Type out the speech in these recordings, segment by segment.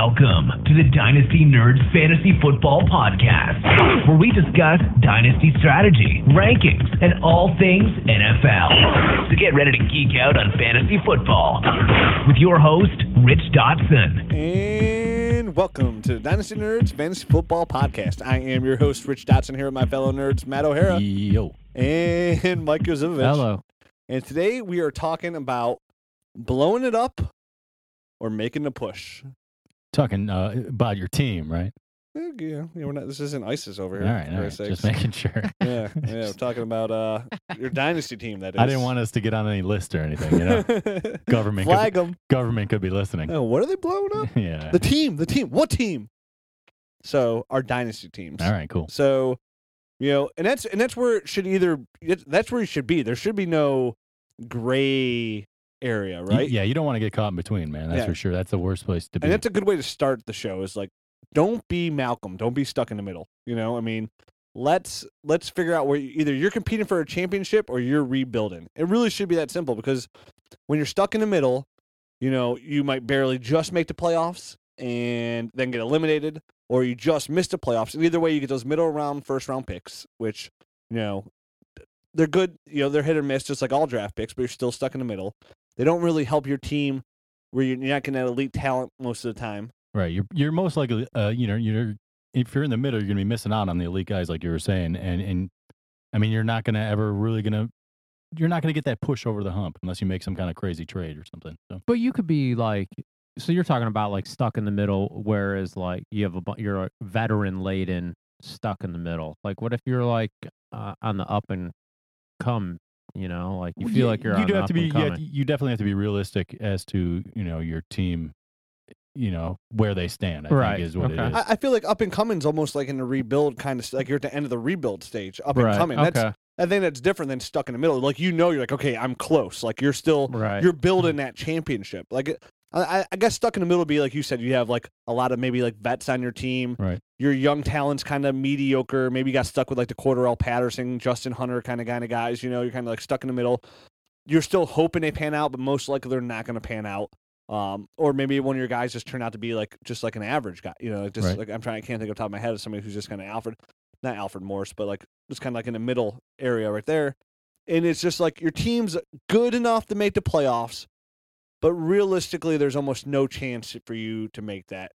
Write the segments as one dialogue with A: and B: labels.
A: Welcome to the Dynasty Nerds Fantasy Football Podcast, where we discuss dynasty strategy, rankings, and all things NFL. So get ready to geek out on fantasy football with your host, Rich Dotson.
B: And welcome to the Dynasty Nerds Fantasy Football Podcast. I am your host, Rich Dotson, here with my fellow nerds, Matt O'Hara
C: Yo.
B: and Mike Yozovich.
C: Hello.
B: And today we are talking about blowing it up or making a push.
C: Talking uh, about your team, right?
B: Eh, Yeah, yeah, we're not. This isn't ISIS over here.
C: right,
B: for
C: all right. Just making sure.
B: yeah, yeah. We're talking about uh your dynasty team. That is.
C: I didn't want us to get on any list or anything. You know, government could,
B: flag them.
C: government could be listening.
B: Oh, what are they blowing up?
C: yeah.
B: The team. The team. What team? So our dynasty teams.
C: All right. Cool.
B: So, you know, and that's and that's where it should either that's where it should be. There should be no gray area, right?
C: yeah, you don't want to get caught in between, man. That's
B: Yeah.
C: for sure. That's the worst place to be.
B: And that's a good way to start the show. Is like, don't be Malcolm. Don't be stuck in the middle. You know, I mean, let's let's figure out where you, either you're competing for a championship or you're rebuilding. It really should be that simple because when you're stuck in the middle, you know, you might barely just make the playoffs and then get eliminated, or you just miss the playoffs. And either way, you get those middle round, first round picks, which you know they're good. You know, they're hit or miss, just like all draft picks, but you're still stuck in the middle. They don't really help your team where you're not getting that elite talent most of the time.
C: right. You're you're most likely, uh, you know, you're if you're in the middle, you're gonna be missing out on the elite guys, like you were saying, and and I mean, you're not gonna ever really gonna. You're not going to get that push over the hump unless you make some kind of crazy trade or something. So,
D: But you could be like, so you're talking about like stuck in the middle, whereas like you have a you're a veteran laden stuck in the middle. Like, what if you're like uh, on the up and come? You know, like you feel
C: yeah,
D: like you're
C: you
D: on
C: do have to be
D: and
C: you, have-
D: coming.
C: you definitely have to be realistic as to you know your team you know where they stand i
D: Right,
C: think is what
D: okay.
C: it is
B: I, I feel like up and coming's almost like in the rebuild kind of like you're at the end of the rebuild stage. Up and
D: right.
B: coming.
D: Okay.
B: That's I think that's different than stuck in the middle. Like you know, you're like okay, I'm close. Like you're still
D: right.
B: you're building that championship. Like it- I, I- guess stuck in the middle would be like you said. You have like a lot of maybe like vets on your team.
C: Right.
B: Your young talents kind of mediocre. Maybe you got stuck with like the Cordarrelle Patterson, Justin Hunter kind of kind of guys. You know, you're kind of like stuck in the middle. You're still hoping they pan out, but most likely they're not going to pan out. Um, or maybe one of your guys just turned out to be like just like an average guy. You know, just
C: Right.
B: like I'm trying. I can't think of top of my head of somebody who's just kind of Alfred, not Alfred Morris, but like just kind of like in the middle area right there. And it's just like your team's good enough to make the playoffs, but realistically, there's almost no chance for you to make that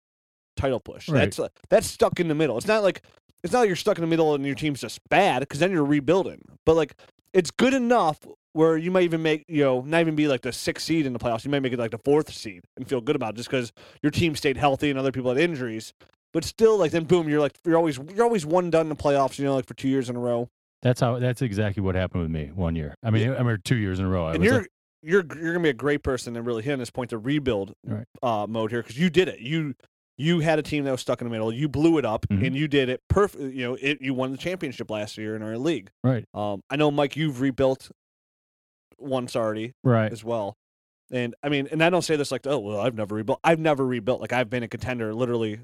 B: title push.
C: Right.
B: That's uh, that's stuck in the middle. It's not like it's not like you're stuck in the middle and your team's just bad because then you're rebuilding. But like it's good enough where you might even make you know not even be like the sixth seed in the playoffs. You might make it like the fourth seed and feel good about it just because your team stayed healthy and other people had injuries. But still, like then boom, you're like you're always you're always one done in the playoffs. You know, like for two years in a row.
C: that's how that's exactly what happened with me one year i mean i mean two years in a row I
B: and
C: was
B: you're
C: like-
B: you're you're gonna be a great person and really hit on this point to rebuild
C: Right.
B: uh, mode here because you did it. You you had a team that was stuck in the middle. You blew it up
C: Mhm.
B: and you did it perfect. You know, it, you won the championship last year in our league.
C: right
B: Um, I know Mike, you've rebuilt once already
D: right.
B: as well. And I mean, and I don't say this like, oh well, I've never rebuilt. I've never rebuilt. Like I've been a contender literally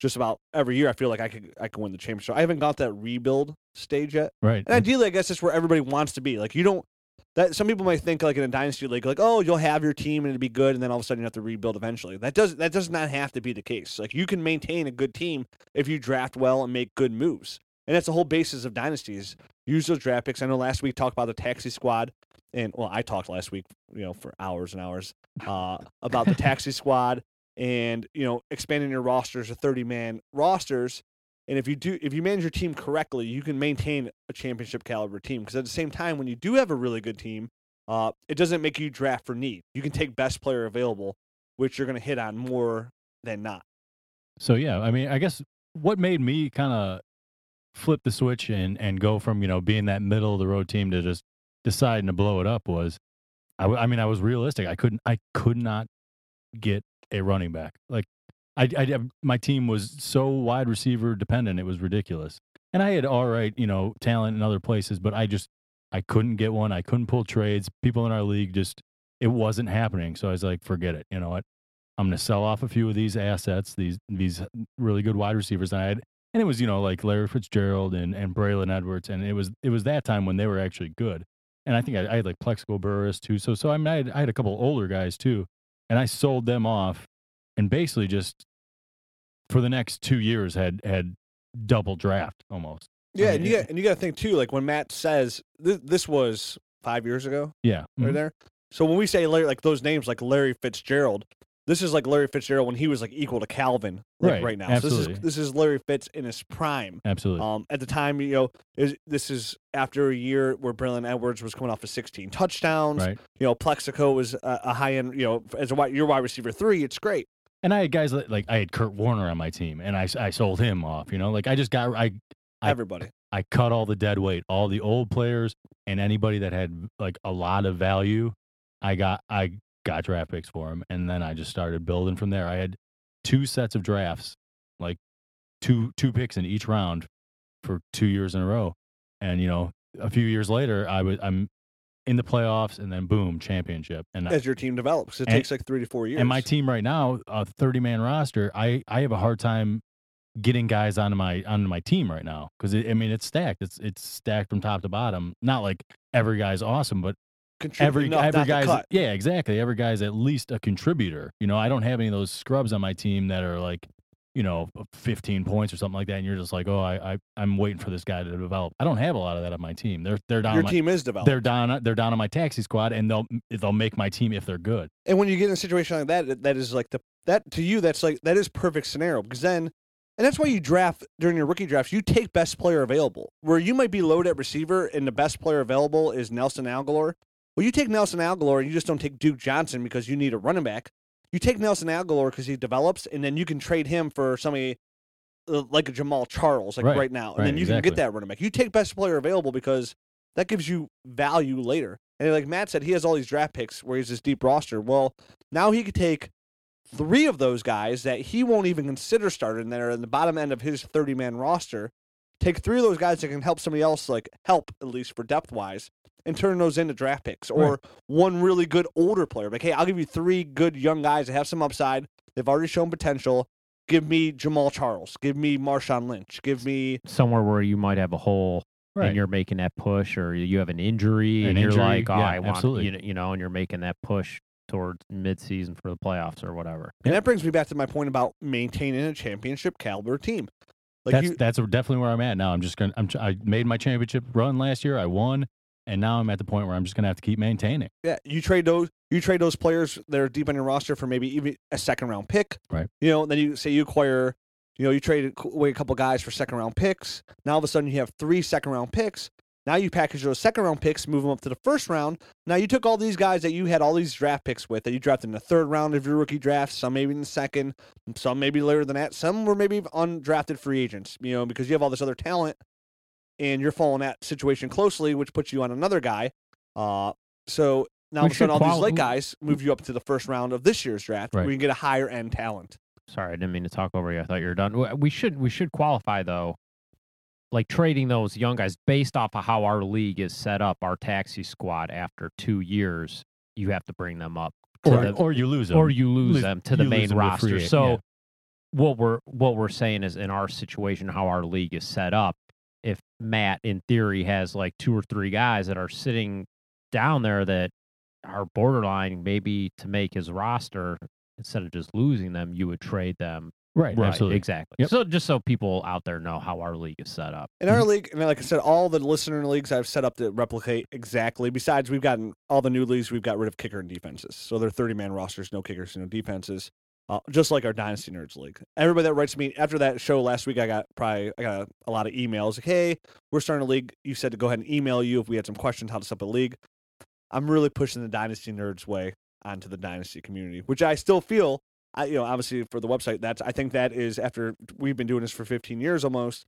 B: just about every year. I feel like I could I can win the championship. I haven't got that rebuild stage yet.
C: right
B: And ideally, I guess that's where everybody wants to be. Like you don't. That some people might think like in a dynasty league, like oh you'll have your team and it'll be good, and then all of a sudden you have to rebuild eventually. That does that does not have to be the case. Like you can maintain a good team if you draft well and make good moves, and that's the whole basis of dynasties. Use those draft picks. I know last week talked about the taxi squad, and well I talked last week, you know, for hours and hours uh, about the taxi squad and you know expanding your rosters to thirty man rosters and if you do, if you manage your team correctly, you can maintain a championship caliber team. Because at the same time, when you do have a really good team, uh, it doesn't make you draft for need. You can take best player available, which you're going to hit on more than not.
C: so yeah i mean i guess what made me kind of flip the switch and and go from you know being that middle of the road team to just deciding to blow it up was I, I mean i was realistic i couldn't i could not get a running back like I, I my team was so wide receiver dependent it was ridiculous. And i had all right you know talent in other places but i just i couldn't get one i couldn't pull trades people in our league just it wasn't happening. So i was like forget it you know what? I'm going to sell off a few of these assets these these really good wide receivers i had and it was you know like larry fitzgerald and and braylon edwards and it was it was that time when they were actually good. And i think i, I had like plaxico burress too so so i mean I had, I had a couple older guys too and i sold them off and basically just for the next two years had had double draft almost.
B: Yeah,
C: mean,
B: and you
C: it-
B: got and you got to think too. Like when Matt says this, this was five years ago,
C: Yeah,
B: right
C: mhm.
B: there. So when we say Larry, like those names, like Larry Fitzgerald, this is like Larry Fitzgerald when he was like equal to Calvin, like
C: Right,
B: right, now. So this
C: absolutely.
B: is this is Larry Fitz in his prime.
C: absolutely.
B: Um, at the time, you know, is this is after a year where Braylon Edwards was coming off of 16 touchdowns.
C: right.
B: You know, Plaxico was a, a high end. You know, as a wide, your wide receiver three, it's great.
C: And I had guys like, like I had Kurt Warner on my team, and I I sold him off. You know, like I just got I I-
B: Everybody.
C: I cut all the dead weight, all the old players, and anybody that had like a lot of value. I got I got draft picks for him, and then I just started building from there. I had two sets of drafts, like two two picks in each round for two years in a row, and you know a few years later I was I'm in the playoffs, and then boom championship, and
B: As your team develops, it
C: And-
B: takes like three to four years.
C: and my team right now, a 30 man roster, I, I have a hard time getting guys onto my onto my team right now because I mean it's stacked. It's it's stacked from top to bottom. Not like every guy's awesome, but every
B: enough
C: every guy's yeah exactly. Every guy's at least a contributor. You know, I don't have any of those scrubs on my team that are like you know 15 points or something like that, and you're just like oh I, I I'm waiting for this guy to develop. I don't have a lot of that on my team. They're they're down.
B: Your
C: on my,
B: team is developed.
C: they're down. They're down on my taxi squad, and they'll they'll make my team if they're good.
B: And when you get in a situation like that, that is like the that to you that's like that is perfect scenario because then and that's why you draft during your rookie drafts, you take best player available. Where you might be low at receiver and the best player available is Nelson Agholor. Well, you take Nelson Agholor and you just don't take Duke Johnson because you need a running back. You take Nelson Agholor because he develops, and then you can trade him for somebody uh, like a Jamaal Charles, like right,
C: Right,
B: now, and
C: right,
B: then you can get that running back. You take best player available because that gives you value later. And like Matt said, he has all these draft picks where he's this deep roster. Well, now he could take three of those guys that he won't even consider starting that are in the bottom end of his 30 man roster. Take three of those guys that can help somebody else, like help at least for depth wise, and turn those into draft picks or one really good older player. Like, hey, I'll give you three good young guys that have some upside. They've already shown potential. Give me Jamaal Charles. Give me Marshawn Lynch. Give me
D: somewhere where you might have a hole
C: Right.
D: and you're making that push, or you have an injury
C: An
D: and you're like, oh,
C: yeah,
D: I want
C: absolutely.
D: you know, you know, and you're making that push towards midseason for the playoffs or whatever.
B: And that brings me back to my point about maintaining a championship caliber team. Like
C: that's
B: you,
C: that's definitely where I'm at now. I'm just gonna. I'm. I made my championship run last year. I won, and now I'm at the point where I'm just gonna have to keep maintaining.
B: yeah, you trade those, you trade those players that are deep on your roster for maybe even a second round pick.
C: Right.
B: You know, then you say you acquire, you know, you trade away a couple guys for second round picks. Now all of a sudden you have three second round picks. Now you package those second round picks, move them up to the first round. Now you took all these guys that you had all these draft picks with that you drafted in the third round of your rookie draft, some maybe in the second, some maybe later than that, some were maybe undrafted free agents, you know, because you have all this other talent and you're following that situation closely, which puts you on another guy. Uh, so now all
D: We
B: of a sudden all these late guys move you up to the first round of this year's draft
C: Right.
B: where you can get a higher end talent.
D: Sorry, I didn't mean to talk over you. I thought you were done. We should we should qualify though, like trading those young guys based off of how our league is set up. Our taxi squad after two years, you have to bring them up,
C: Or,
D: the-
C: or you lose them.
D: or you lose
C: lose-
D: them to the main roster. so
C: yeah.
D: what we're what we're saying is in our situation, how our league is set up, if Matt in theory has like two or three guys that are sitting down there that are borderline maybe to make his roster instead of just losing them, you would trade them.
C: Right, absolutely.
D: Exactly.
C: Yep.
D: So just so people out there know how our league is set up.
B: In our league, and like I said, all the listener leagues I've set up to replicate exactly. Besides, we've gotten all the new leagues, we've got rid of kicker and defenses. So they're 30 man rosters, no kickers, no defenses. Uh, just like our Dynasty Nerds League. Everybody that writes me after that show last week, I got probably I got a, a lot of emails like, "Hey, we're starting a league. You said to go ahead and email you if we had some questions how to set up a league." I'm really pushing the Dynasty Nerds way onto the Dynasty community, which I still feel. I you know obviously for the website, that's I think that is after we've been doing this for 15 years almost.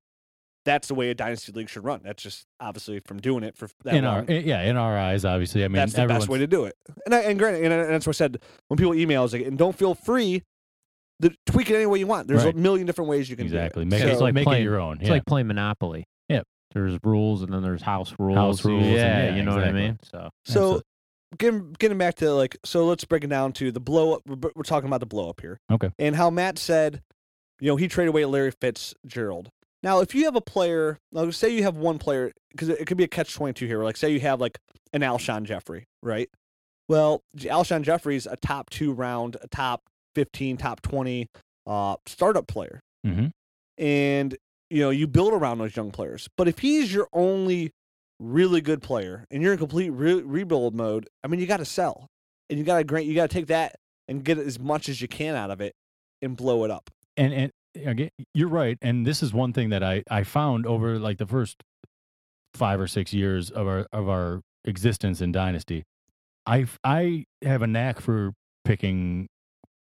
B: That's the way a dynasty league should run. That's just obviously from doing it for that
C: in
B: long.
C: our yeah, in our eyes, obviously. I mean,
B: that's the best way to do it. And I, and granted, and, and that's what I said when people email us, like, and don't feel free to tweak it any way you want. There's
C: Right.
B: a million different ways you can
C: exactly
B: do it.
C: make
B: So-
C: it
D: It's like
C: make
D: playing-
C: it your own.
D: It's like playing Monopoly.
C: Yep.
D: There's rules and then there's house rules.
C: House rules and-
D: Yeah,
C: yeah,
D: you know what I mean? So
B: So
C: Absolutely.
B: Getting getting back to like, so let's break it down to the blow up. We're, we're talking about the blow up here.
C: Okay.
B: And how Matt said, you know, he traded away Larry Fitzgerald. Now, if you have a player, like say you have one player, because it, it could be a catch twenty two here. Like say you have like an Alshon Jeffrey, right? Well, Alshon Jeffrey's a top two round, a top fifteen, top twenty uh, startup player.
C: Mhm.
B: and you know you build around those young players. But if he's your only really good player and you're in complete re- rebuild mode, I mean, you got to sell, and you got to grant, you got to take that and get as much as you can out of it and blow it up.
C: and and again, you're right. And this is one thing that I I found over like the first five or six years of our of our existence in Dynasty. I, I have a knack for picking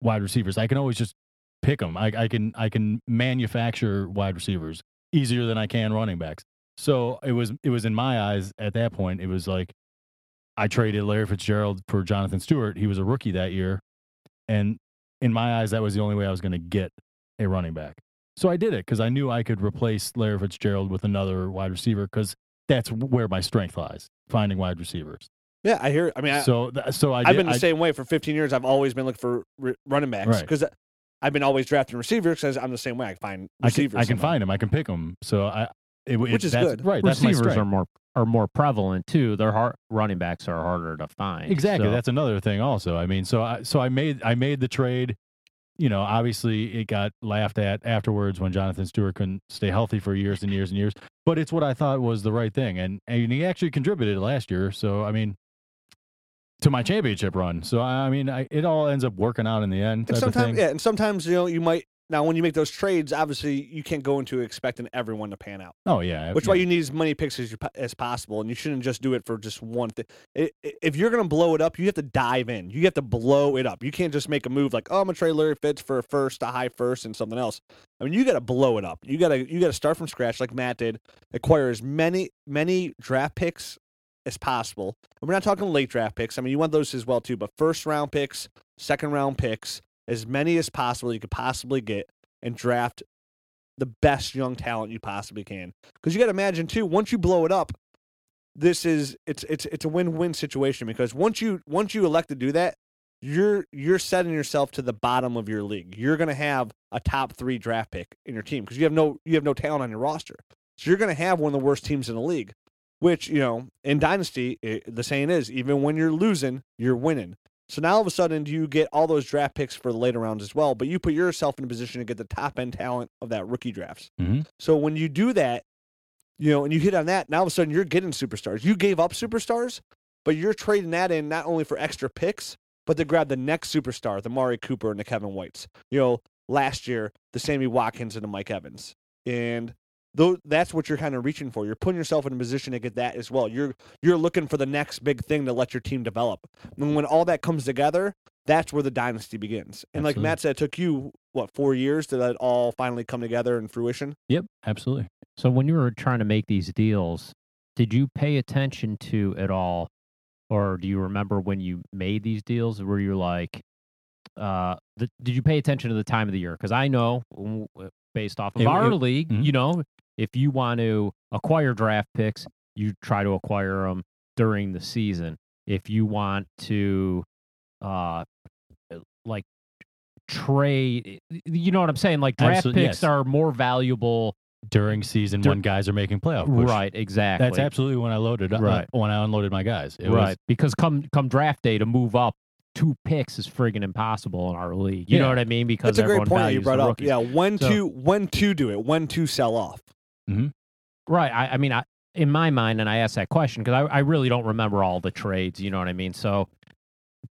C: wide receivers. I can always just pick them. I, I can I can manufacture wide receivers easier than I can running backs. So it was it was in my eyes at that point. It was like I traded Larry Fitzgerald for Jonathan Stewart. He was a rookie that year, and in my eyes, that was the only way I was going to get a running back. So I did it because I knew I could replace Larry Fitzgerald with another wide receiver because that's where my strength lies, finding wide receivers.
B: Yeah, I hear. I mean, I,
C: so so I
B: I've been the
C: I-
B: same way for 15 years. I've always been looking for r- running backs
C: Right.
B: because uh, I've been always drafting receivers because I'm the same way. I can find
C: I can,
B: receivers.
C: I can find them. I can pick them. So I, it, it-
B: Which is
C: that's-
B: good.
C: right?
D: Receivers
C: strength.
D: are more are more prevalent too. Their hard, running backs are harder to find.
C: Exactly.
D: So-
C: That's another thing also. I mean, so I so I made I made the trade. You know, obviously it got laughed at afterwards when Jonathan Stewart couldn't stay healthy for years and years and years. But it's what I thought was the right thing. And and he actually contributed last year. So I mean to my championship run. So I mean I, it all ends up working out in the end.
B: And sometimes, yeah, and sometimes you know you might now when you make those trades, obviously you can't go into expecting everyone to pan out.
C: Oh yeah.
B: Which
C: yeah.
B: why you need as many picks as you, as possible, and you shouldn't just do it for just one thing. If you're gonna blow it up, you have to dive in. You have to blow it up. You can't just make a move like, oh, I'm gonna trade Larry Fitz for a first, a high first, and something else. I mean, you got to blow it up. You gotta you gotta start from scratch like Matt did. Acquire as many many draft picks as possible. And we're not talking late draft picks. I mean, you want those as well too, but first round picks, second round picks, as many as possible you could possibly get, and draft the best young talent you possibly can. Because you got to imagine too, once you blow it up, this is it's it's it's a win-win situation because once you once you elect to do that, you're you're setting yourself to the bottom of your league. You're going to have a top 3 draft pick in your team because you have no you have no talent on your roster. So you're going to have one of the worst teams in the league, which, you know, in dynasty, it, the saying is even when you're losing, you're winning. So now all of a sudden you get all those draft picks for the later rounds as well, but you put yourself in a position to get the top end talent of that rookie drafts.
C: Mhm.
B: So when you do that, you know, and you hit on that, now all of a sudden you're getting superstars. You gave up superstars, but you're trading that in not only for extra picks, but to grab the next superstar, the Mari Cooper and the Kevin Whites. You know, last year, the Sammy Watkins and the Mike Evans. And though that's what you're kind of reaching for. You're putting yourself in a position to get that as well. You're you're looking for the next big thing to let your team develop. And when all that comes together, that's where the dynasty begins. And like Matt said, it took you what four years to let it all finally come together in fruition.
C: Yep. Absolutely.
D: So when you were trying to make these deals, did you pay attention to it all, or do you remember when you made these deals? Were you like, uh, the, did you pay attention to the time of the year? Because I know, based off of
C: It-
D: our
C: it-
D: league,
C: mhm.
D: you know, if you want to acquire draft picks, you try to acquire them during the season. If you want to, uh, eh, like trade, eh, you know what I'm saying? Like draft
C: Absol-
D: picks
C: yes.
D: are more valuable.
C: During season
D: Dur-
C: when guys are making playoff push.
D: Right, exactly.
C: That's absolutely when I loaded up.
D: Right.
C: When I unloaded my guys. It was-
D: right. because come come draft day to move up two picks is friggin' impossible in our league. You know what I mean? Because
B: That's a great point you brought up.
D: rookies.
B: Yeah, when
D: So-
B: to when to do it, when to sell off. Mm-hmm.
D: Right. I, I mean, I, in my mind, and I asked that question because I, I really don't remember all the trades. You know what I mean? So,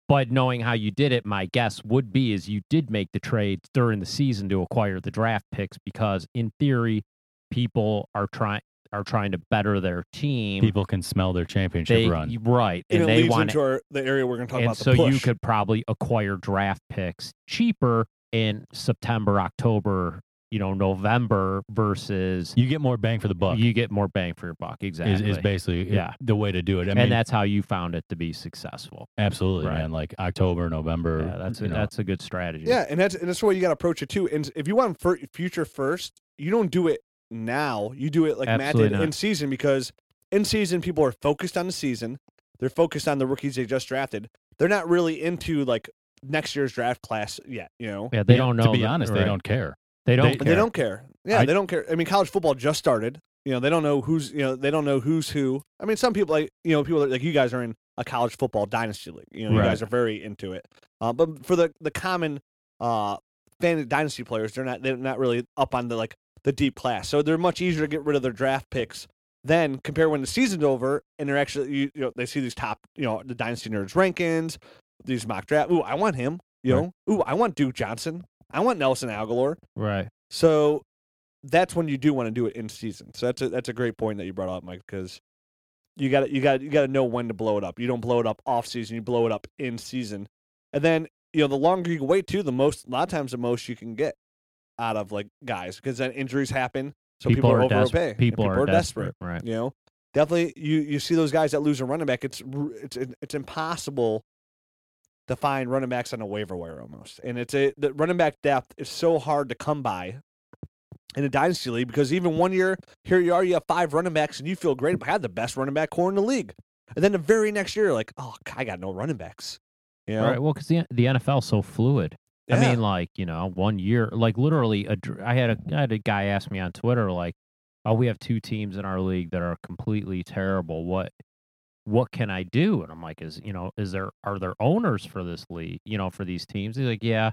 D: but knowing how you did it, my guess would be is you did make the trades during the season to acquire the draft picks because, in theory, people are trying are trying to better their team.
C: People can smell their championship
D: they,
C: run.
D: right,
B: And,
D: and
B: it
D: they
B: leads
D: want
B: into our, the area we're going to talk
D: and
B: about.
D: so
B: the push.
D: you could probably acquire draft picks cheaper in September, October, you know, November versus
C: You get more bang for the buck.
D: you get more bang for your buck. Exactly.
C: is, is basically
D: Yeah.
C: the way to do it. I
D: and
C: mean,
D: that's how you found it to be successful.
C: absolutely,
D: Right.
C: man. Like October, November.
D: Yeah, that's a,
C: know.
D: that's a good strategy.
B: Yeah, and that's and that's the way you got to approach it too. And if you want fir- future first, you don't do it now. You do it like Matt did
D: not.
B: in season because in season people are focused on the season. They're focused on the rookies they just drafted. They're not really into like next year's draft class yet. You know,
D: Yeah, they
C: Yeah,
D: don't know.
C: To be
D: that-
C: honest, they don't care.
D: They don't.
C: they-
D: care.
B: they don't care. Yeah,
C: I-
B: they don't care. I mean, college football just started. You know, they don't know who's you know they don't know who's who. I mean, some people like you know people like you guys are in a college football dynasty league. You know, you
D: Right.
B: guys are very into it. Uh, but for the the common uh, fan dynasty players, they're not they're not really up on the like the deep class, so they're much easier to get rid of their draft picks. Then compare when the season's over and they're actually you, you know they see these top you know the dynasty nerds rankings, these mock draft. Ooh, I want him. You
C: Right.
B: know, ooh, I want Duke Johnson. I want Nelson Agholor.
D: Right.
B: So that's when you do want to do it in season. So that's a that's a great point that you brought up, Mike, because you got you got you got to know when to blow it up. You don't blow it up off season. You blow it up in season, and then you know the longer you wait too, the most a lot of times the most you can get out of like guys because then injuries happen. So people, are,
D: desperate.
B: overpay. and
D: People, are, desperate. Right.
B: You know, definitely you you see those guys that lose a running back. It's it's it's impossible to find running backs on a waiver wire almost, and it's a the running back depth is so hard to come by in a dynasty league because even one year here you are you have five running backs and you feel great. I had the best running back core in the league, and then the very next year like, oh, I got no running backs. You know,
D: Right. Well, because the the NFL's so fluid. I mean, like you know, one year, like literally, a, I had a I had a guy ask me on Twitter, like, "Oh, we have two teams in our league that are completely terrible. What what can I do?" And I'm like, "Is you know, is there are there owners for this league? You know, for these teams?" He's like, "Yeah."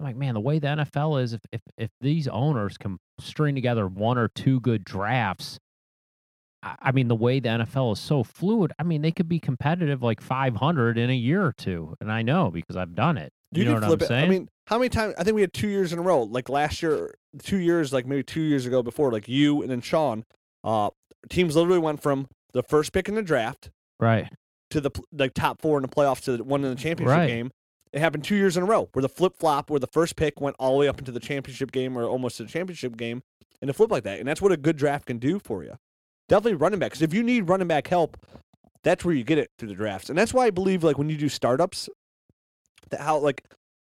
D: I'm like, man, the way the NFL is, if if if these owners can string together one or two good drafts. I I mean, the way the NFL is so fluid, I mean, they could be competitive like 500 in a year or two. And I know because I've done it. You, know what
B: flip
D: I'm
B: it.
D: saying?
B: I mean, how many times? I think we had two years in a row. Like last year, two years, like maybe two years ago before, like you and then Sean. Uh, teams literally went from the first pick in the draft
D: right.
B: to the like top four in the playoffs to the one in the championship
D: Right.
B: game. It happened two years in a row where the flip flop, where the first pick went all the way up into the championship game or almost to the championship game, and a flip like that. And that's what a good draft can do for you. Definitely running back. Because if you need running back help, that's where you get it through the drafts. And that's why I believe like when you do startups, that how like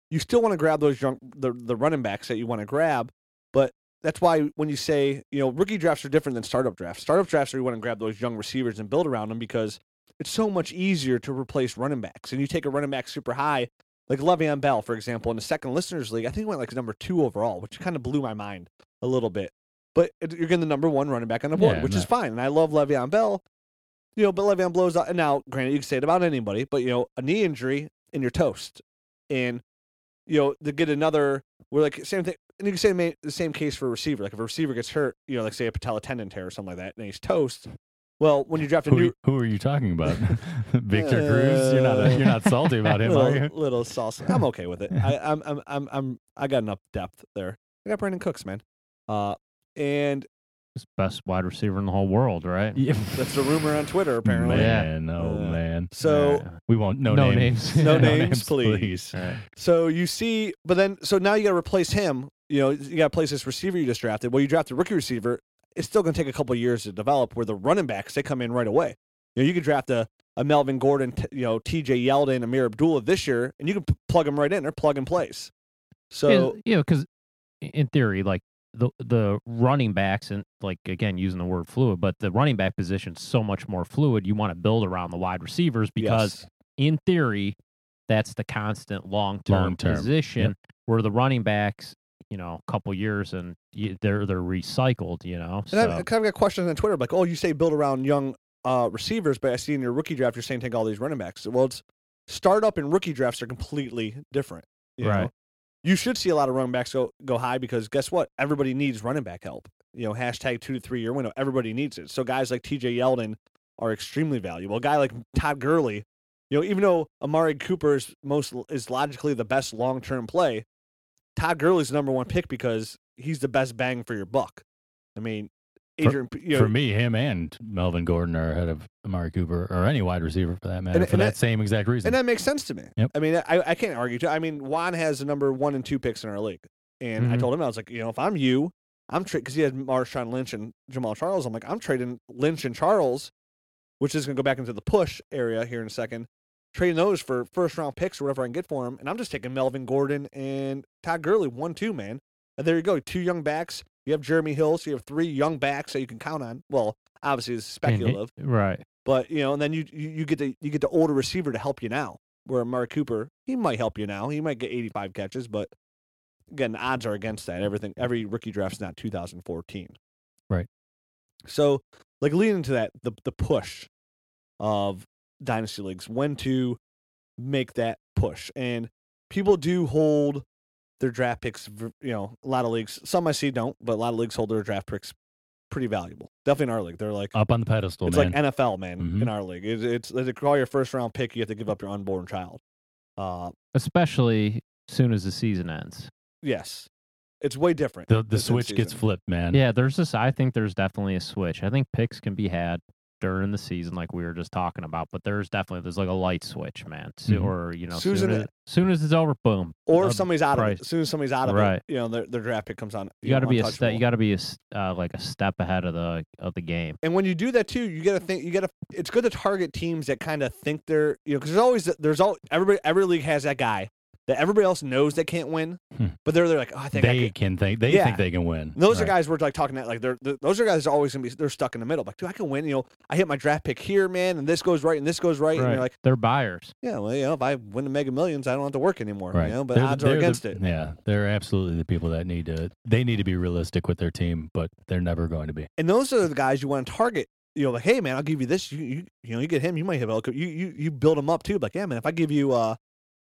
B: you still want to grab those young the the running backs that you want to grab, that's why when you say you know rookie drafts are different than startup drafts. Startup drafts are you want to grab those young receivers and build around them because it's so much easier to replace running backs. And you take a running back super high, like Le'Veon Bell, for example, in the second listeners league, I think he went like number two overall, which kind of blew my mind a little bit. But you're getting the number one running back on the board,
C: Yeah,
B: which is fine. And I love Le'Veon Bell. You know, but Le'Veon blows out. And now, granted, you can say it about anybody, but you know, a knee injury and you're toast. And you know, to get another, we're like same thing. And you can say ma- the same case for a receiver. Like if a receiver gets hurt, you know, like say a patella tendon tear or something like that, and he's toast. Well, when you draft a
C: Who,
B: new,
C: who are you talking about? Victor Cruz? You're not you're not salty about him, are you?
B: little sauce. I'm okay with it. I, I'm, I'm, I'm, I'm, I got enough depth there. I got Brandin Cooks, man. Uh, and
D: It's best wide receiver in the whole world, right?
C: Yeah.
B: that's a rumor on Twitter, apparently.
C: Man, oh
B: Uh,
C: man.
B: So,
D: Right.
C: We won't no,
D: No
C: names.
D: names.
B: no
D: No
B: names, please.
D: Right.
B: So you see, but then, so now you got to replace him. You know, you got to place this receiver you just drafted. Well, you draft a rookie receiver. It's still going to take a couple years to develop. Where the running backs they come in right away. You know, you could draft a, a Melvin Gordon, t- you know, T.J. Yeldon, Ameer Abdullah this year, and you can p- plug them right in. They're plug and plays. So
D: yeah, you know, because in theory, like the the running backs and like again using the word fluid, but the running back position's so much more fluid. You want to build around the wide receivers because
B: yes.
D: in theory, that's the constant long term position where the running backs, you know, a couple years and you, they're they're recycled, you know.
B: And I've, I kind of got questions on Twitter like, oh, you say build around young uh, receivers, but I see in your rookie draft you're saying take all these running backs. Well, it's startup and rookie drafts are completely different. you know?
D: Right.
B: You should see a lot of running backs go go high because guess what? Everybody needs running back help. You know, hashtag two to three year window. Everybody needs it. So guys like T.J. Yeldon are extremely valuable. A guy like Todd Gurley, you know, even though Amari Cooper is most is logically the best long term play, Todd Gurley's the number one pick because he's the best bang for your buck. I mean, Adrian, P- you know,
C: For me, him and Melvin Gordon are ahead of Amari Cooper or any wide receiver for that matter,
B: And-
C: for
B: and
C: that
B: that-
C: same exact reason.
B: And that makes sense to me.
C: Yep.
B: I mean, I, I can't argue. To, I mean, Juan has the number one and two picks in our league. And I
C: Mm-hmm.
D: Mhm.
B: told him, I was like, you know, if I'm you, I'm trading, because he had Marshawn Lynch and Jamaal Charles. I'm like, I'm trading Lynch and Charles, which is going to go back into the push area here in a second, trading those for first round picks or whatever I can get for him. And I'm just taking Melvin Gordon and Todd Gurley, one, two, man. And there you go. Two young backs. You have Jeremy Hill. So you have three young backs that you can count on. Well, obviously, it's speculative.
D: right.
B: But you know, and then you, you you get the you get the older receiver to help you now. Where Mark Cooper, he might help you now. He might get 85 catches, but again, the odds are against that. Everything, every rookie draft's not 2014.
C: Right.
B: So, like leading into that, the the push of dynasty leagues, when to make that push, and people do hold their draft picks. You know, a lot of leagues. Some I see don't, but a lot of leagues hold their draft picks pretty valuable. Definitely in our league, they're like
C: Up on the pedestal,
B: it's
C: man.
B: like NFL, man. In
C: Mhm.
B: our league, it's, it's to call your first round pick, you have to give up your unborn child. Uh,
D: Especially soon as the season ends.
B: yes, it's way different.
C: the the
B: this
C: switch gets flipped, man.
D: Yeah, there's this. I think there's definitely a switch. I think picks can be had during the season, like we were just talking about. But there's definitely there's like a light switch, man. So,
C: Mhm.
D: Or you know,
B: Susan-
D: soon as, soon as it's over, boom.
B: Or if somebody's out of it, as soon as somebody's out of
D: Right.
B: it, you know, their, their draft pick comes on.
D: You got to be a step. You got to be a uh, like a step ahead of the of the game.
B: And when you do that too, you got to think. You got to. It's good to target teams that kind of think they're. You know, because there's always there's all everybody every league has that guy that everybody else knows they can't win,
C: Hmm.
B: but they're they're like, oh, I think I
C: they
B: can.
C: can think they
B: Yeah.
C: think they can win.
B: And Those are guys we're like talking at like they're, th those are guys are always gonna be they're stuck in the middle. Like, dude, I can win. You know, I hit my draft pick here, man, and this goes right and this goes right, and you're like,
D: They're buyers.
B: yeah, well, you know, if I win the Mega Millions, I don't have to work anymore.
C: Right.
B: You know, but
C: They're the-
B: odds are
C: they're the-
B: against it.
C: Yeah, they're absolutely the people that need to. They need to be realistic with their team, but they're never going to be.
B: And those are the guys you want to target. You know, like, hey, man, I'll give you this. You, you, you know, you get him, you might have a you, you, you build him up too. Like, yeah, man, if I give you, uh,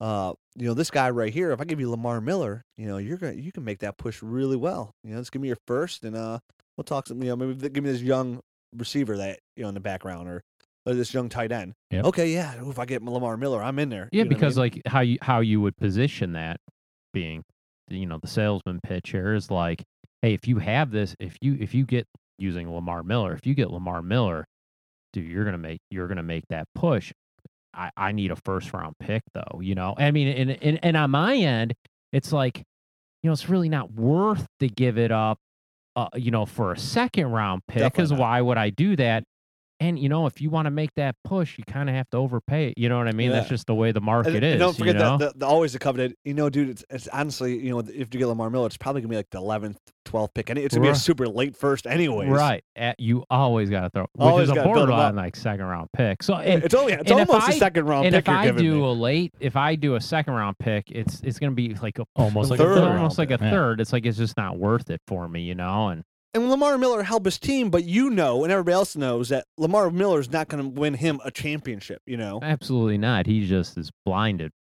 B: uh, you know, this guy right here, if I give you Lamar Miller, you know, you're gonna, you can make that push really well. You know, just give me your first, and uh, we'll talk some. You know, maybe give me this young receiver that you know in the background, or, or this young tight end.
C: Yep.
B: Okay, yeah, if I get Lamar Miller, I'm in there.
D: Yeah,
B: You know what I
D: because
B: mean?
D: like how you how you would position that being, you know, the salesman pitch here is like, hey, if you have this, if you if you get using Lamar Miller, if you get Lamar Miller, dude, you're gonna make you're gonna make that push. I I need a first round pick though, you know. I mean, and and and on my end, it's like, you know, it's really not worth to give it up, uh, you know, for a second round pick. Because why would I do that? And you know, if you want to make that push, you kind of have to overpay. it, You know what I mean? That's just the way the market
B: and
D: is.
B: don't forget
D: you know?
B: that the, the always the coveted. You know, dude, it's, it's honestly, you know, if you get Lamar Miller, it's probably gonna be like the eleventh, twelfth pick, and it's gonna be a super late first, anyways.
D: Right. At, you always got to throw, which
B: Always
D: is a
B: gotta build 'em
D: borderline like second round pick. So,
B: And
D: and,
B: it's only it's
D: if
B: almost a
D: I-
B: second round
D: and
B: pick
D: if
B: you're
D: I do
B: me.
D: a late, if I do a second round pick, it's it's going to be like a
C: Almost like
B: third
C: a third.
D: almost like a
C: Yeah.
D: third. It's like it's just not worth it for me, you know. And
B: And Lamar Miller helped his team, but you know, and everybody else knows that Lamar Miller is not going to win him a championship. You know,
D: absolutely not. He just is blinded,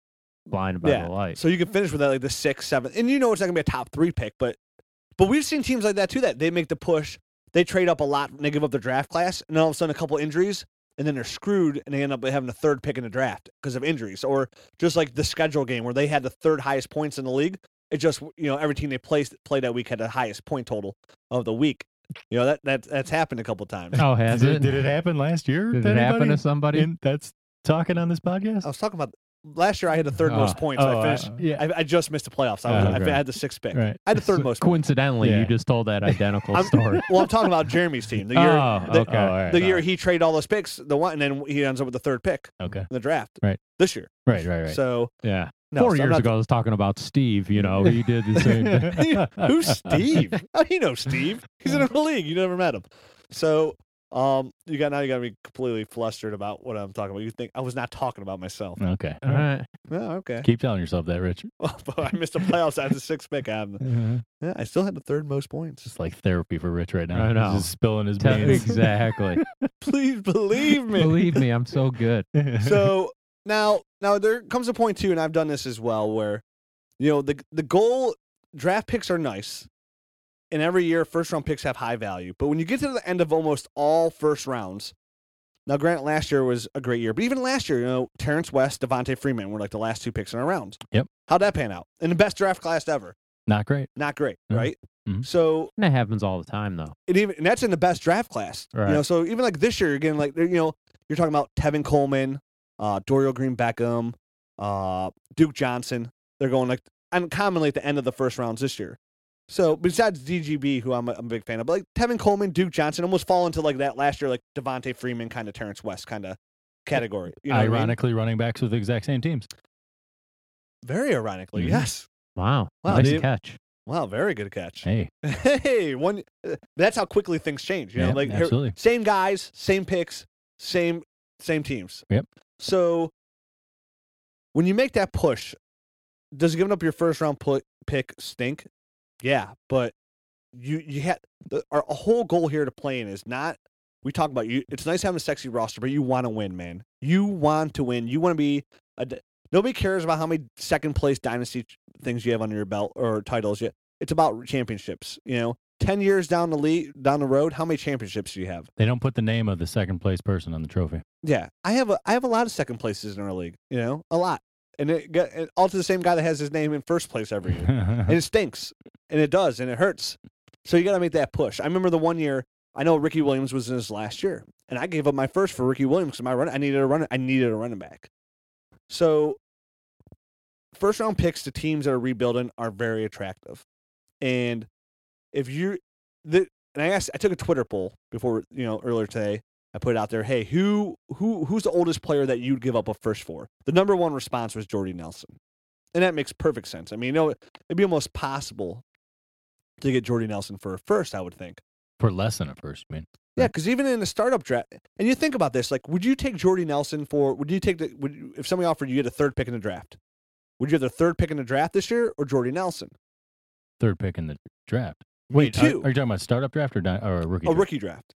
D: blinded by
B: Yeah.
D: the light.
B: so you can finish with that like the sixth, seventh, and you know it's not going to be a top three pick, but but we've seen teams like that too. That they make the push, they trade up a lot, and they give up their draft class, and all of a sudden a couple injuries, and then they're screwed, and they end up having a third pick in the draft because of injuries, or just like the schedule game where they had the third highest points in the league. It just you know every team they placed played that week had the highest point total of the week. You know that that that's happened a couple times.
D: oh, has
C: Did
D: it?
C: it, did it happen last year?
D: Did
C: to
D: it happen to somebody?
C: in- that's talking on this podcast?
B: I was talking about last year. I had the third most
D: Oh.
B: points.
C: Oh,
B: I
C: I-
B: finished.
C: yeah.
B: I, I just missed the playoffs. I, oh, was,
C: Oh,
B: I, had the sixth pick.
C: Right.
B: I had the third most.
D: Coincidentally,
C: Yeah.
D: you just told that identical
B: I'm-
D: story.
B: Well, I'm talking about Jeremy's team. The oh, year,
D: oh,
B: the,
D: okay.
C: Oh, all right.
B: the year he traded all those picks, the one, and then he ends up with the third pick
C: Okay.
B: in the draft.
C: Right.
B: This year.
C: Right. Right. Right.
B: So
D: yeah.
B: No,
D: Four
B: so
D: years
B: not-
D: ago, I was talking about Steve. You know, he did the same thing.
B: Who's Steve? How do you know Steve? He's in the league. You never met him. So um, you got now you got to be completely flustered about what I'm talking about. You think I was not talking about myself?
C: okay.
D: All right.
B: Yeah, okay.
C: Keep telling yourself that, Rich.
B: But I missed the playoffs. I had the sixth pick. I, have, yeah, I still had the third most points.
C: It's like therapy for Rich right now.
D: I
C: He's
D: know.
C: just spilling his
D: Tell-
C: beans.
D: exactly.
B: Please believe me.
D: Believe me, I'm so good.
B: so now now there comes a point too and i've done this as well where you know the the goal draft picks are nice and every year first round picks have high value but when you get to the end of almost all first rounds now Grant last year was a great year but even last year you know terrence west devonta freeman were like the last two picks in our rounds
C: Yep.
B: how'd that pan out in the best draft class ever
C: Not great.
B: not great
C: Mhm.
B: right
C: Mhm.
B: so
D: And that happens all the time, though.
B: and even and that's in the best draft class. You know,
D: Right.
B: so even like this year, again, like you know, you're talking about Tevin Coleman, uh, Dorial Green Beckham, uh, Duke Johnson. They're going like uncommonly at the end of the first rounds this year. So besides DGB, who I'm a, I'm a big fan of, but like Tevin Coleman, Duke Johnson almost fall into like that last year, like Devonta Freeman kind of Terrence West kind of category. You know what I mean?
C: Ironically, running backs with the exact same teams.
B: very ironically,
C: Mhm.
B: yes.
D: Wow.
B: Wow,
D: nice
B: dude.
D: catch.
B: Wow, very good catch.
C: Hey,
B: Hey, one. uh, That's how quickly things change. You know,
C: Yeah,
B: like
C: absolutely.
B: same guys, same picks, same same teams.
C: Yep.
B: So when you make that push, does giving up your first round pick stink? Yeah, but you you had our whole goal here to play in is not. We talk about you. It's nice having a sexy roster, but you want to win, man. You want to win. You want to be a. Nobody cares about how many second place dynasty things you have under your belt or titles. Yet it's about championships. You know, ten years down the lead, down the road, how many championships do you have?
C: They don't put the name of the second place person on the trophy.
B: Yeah, I have a I have a lot of second places in our league. You know, a lot, and it got and all to the same guy that has his name in first place every year, and it stinks, and it does, and it hurts. So you got to make that push. I remember the one year I know Ricky Williams was in his last year, and I gave up my first for Ricky Williams because my run I needed a run I needed a running back. So first round picks to teams that are rebuilding are very attractive, and if you the and I asked I took a Twitter poll before you know earlier today. I put it out there. Hey, who who who's the oldest player that you'd give up a first for? The number one response was Jordy Nelson, and that makes perfect sense. I mean, you know, it'd be almost possible to get Jordy Nelson for a first. I would think.
C: For less than a first, I mean.
B: Yeah, because even in the startup draft, and you think about this, like, would you take Jordy Nelson for? Would you take the? Would you, if somebody offered you get a third pick in the draft? Would you have the third pick in the draft this year or Jordy Nelson?
C: Third pick in the draft. Wait, are, are you talking about startup draft or, di- or a rookie?
B: A
C: draft?
B: rookie draft.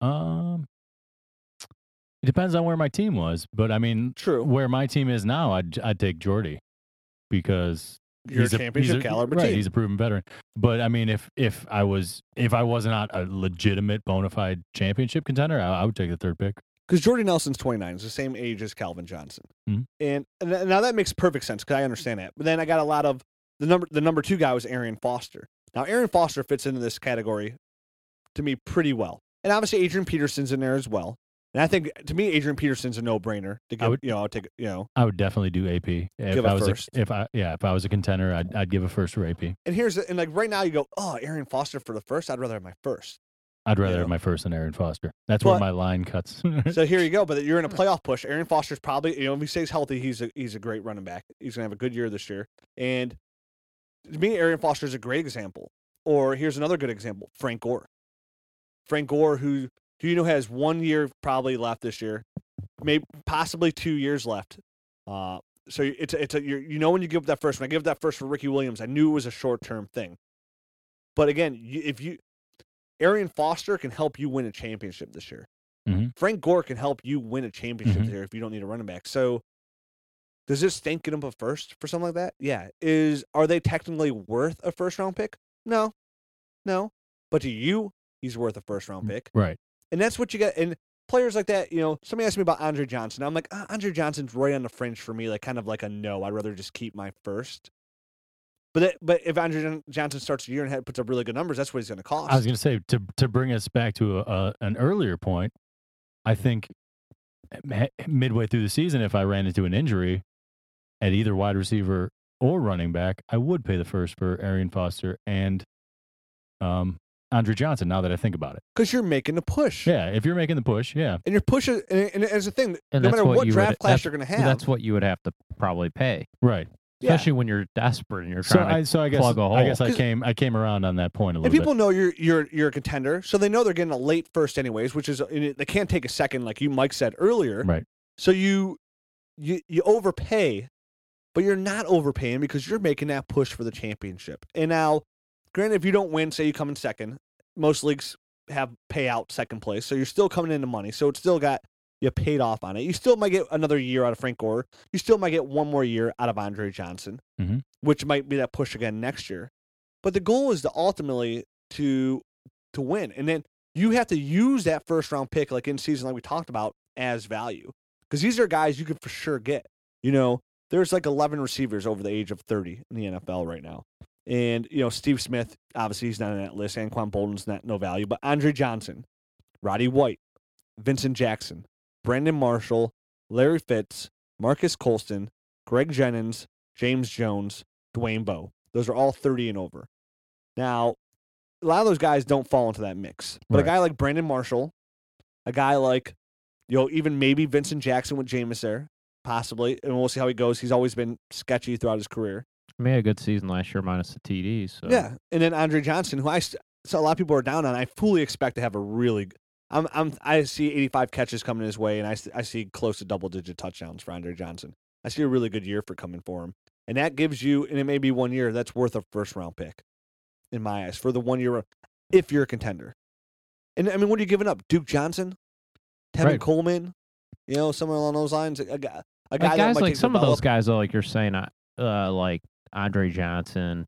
C: Um, it depends on where my team was, but I mean,
B: True.
C: where my team is now, I'd I'd take Jordy because
B: You're
C: he's
B: a championship caliber
C: right,
B: team.
C: He's a proven veteran. But I mean, if if I was if I was not a legitimate bona fide championship contender, I, I would take the third pick.
B: because Jordy Nelson's 29, is the same age as Calvin Johnson,
C: Mhm.
B: and, and th- now that makes perfect sense because I understand that. But then I got a lot of the number. The number two guy was Arian Foster. Now Arian Foster fits into this category to me pretty well, and obviously Adrian Peterson's in there as well. And I think to me, Adrian Peterson's a no-brainer. To give,
C: would-
B: you know, I'll take you know.
C: I would definitely do AP if
B: Give a
C: I was
B: first.
C: A, if I yeah if I was a contender, I'd I'd give a first for AP.
B: And here's the, and like right now you go, oh, Arian Foster for the first. I'd rather have my first.
C: I'd rather
B: Yeah.
C: have my first than Arian Foster. That's where my line cuts.
B: So here you go. But you're in a playoff push. Arian Foster's probably, you know, if he stays healthy, he's a he's a great running back. He's gonna have a good year this year. And to me, Arian Foster is a great example. Or here's another good example: Frank Gore. Frank Gore, who who you know has one year probably left this year, maybe possibly two years left. Uh, so it's a, it's a you're, you know when you give up that first. When I give up that first for Ricky Williams, I knew it was a short term thing. But again, you, if you Arian Foster can help you win a championship this year.
C: Mhm.
B: Frank Gore can help you win a championship
C: Mhm.
B: this year if you don't need a running back. So does this stink get up a first for something like that? Yeah. Is are they technically worth a first round pick? No. No. But to you, he's worth a first round pick.
C: right.
B: And that's what you get. And players like that, you know, somebody asked me about Andre Johnson. I'm like, ah, Andre Johnson's right on the fringe for me, like kind of like a no. I'd rather just keep my first. But that, but if Andre Johnson starts a year and puts up really good numbers, that's what he's going to cost.
C: I was going to say to to bring us back to a, a, an earlier point. I think midway through the season, if I ran into an injury at either wide receiver or running back, I would pay the first for Arian Foster and um, Andre Johnson. Now that I think about it,
B: Because you're making the push.
C: yeah, if you're making the push, yeah,
B: And you're pushing, and, and as a thing,
D: And
B: no
D: that's
B: matter
D: what
B: what,
D: you would-
B: draft class you're going to have,
D: that's what you would have to probably pay,
C: right.
B: yeah.
D: especially when you're desperate and you're
C: So
D: trying
C: I so I guess
D: plug a
C: I guess
D: hole.
C: I
B: 'Cause-
C: came I came around on that point a little bit.
B: And people
C: bit.
B: know you're you're you're a contender, so they know they're getting a late first anyways, which is it- they can't take a second, like you Mike said earlier.
C: Right.
B: So you you you overpay, but you're not overpaying because you're making that push for the championship. And now, granted, if you don't win, say you come in second, most leagues have payout second place, so you're still coming into money. So it's still got you paid off on it. You still might get another year out of Frank Gore. You still might get one more year out of Andre Johnson,
C: Mhm.
B: which might be that push again next year. But the goal is to ultimately to to win, and then you have to use that first round pick, like in season, like we talked about, as value because these are guys you could for sure get. You know, there's like 11 receivers over the age of 30 in the NFL right now. And, you know, Steve Smith, obviously he's not on that list. Anquan Boldin's not no value. But Andre Johnson, Roddy White, Vincent Jackson, Brandon Marshall, Larry Fitz, Marques Colston, Greg Jennings, James Jones, Dwayne Bowe. Those are all 30 and over. Now, a lot of those guys don't fall into that mix. But a guy like Brandon Marshall, a guy like, you know, even maybe Vincent Jackson with Jameis there, possibly, and we'll see how he goes. He's always been sketchy throughout his career.
D: He had a good season last year minus the TDs. So.
B: Yeah, and then Andre Johnson, who I so a lot of people are down on. I fully expect to have a really. I'm I'm I see 85 catches coming his way, and I, I see close to double digit touchdowns for Andre Johnson. I see a really good year for coming for him, and that gives you, and it may be one year that's worth a first round pick, in my eyes, for the one year if you're a contender. And I mean, what are you giving up? Duke Johnson, Tevin
C: Right.
B: Coleman, you know, somewhere along those lines. A, guy,
D: Like guys like some of those guys, though, like you're saying, uh, uh, like Andre Johnson,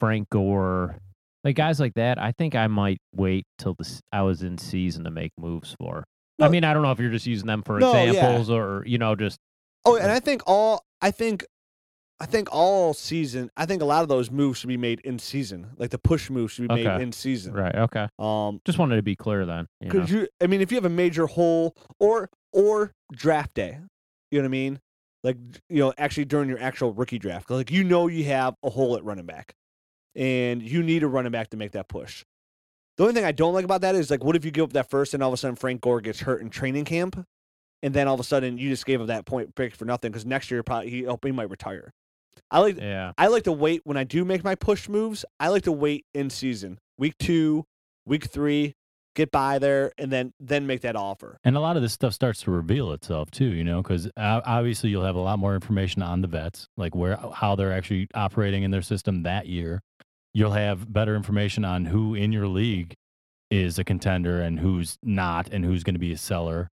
D: Frank Gore, like guys like that. I think I might wait till this I was in season to make moves for. I mean, I don't know if you're just using them for
B: No, yeah.
D: examples or you know just
B: Oh, and I think all I think I think all season I think a lot of those moves should be made in season. Like the push moves should be made in season.
D: right. Okay,
B: Um
D: just wanted to be clear then. You know?
B: You? I mean, if you have a major hole or or draft day, you know what I mean? Like you know, actually during your actual rookie draft, like you know you have a hole at running back, and you need a running back to make that push. The only thing I don't like about that is like, what if you give up that first, and all of a sudden Frank Gore gets hurt in training camp, and then all of a sudden you just gave up that point pick for nothing because next year probably he, oh, he might retire. I like
D: yeah.
B: I like to wait when I do make my push moves. I like to wait in season, week two, week three, get by there, and then then make that offer.
C: And a lot of this stuff starts to reveal itself too, you know, because obviously you'll have a lot more information on the vets, like where how they're actually operating in their system that year. You'll have better information on who in your league is a contender and who's not, and who's going to be a seller.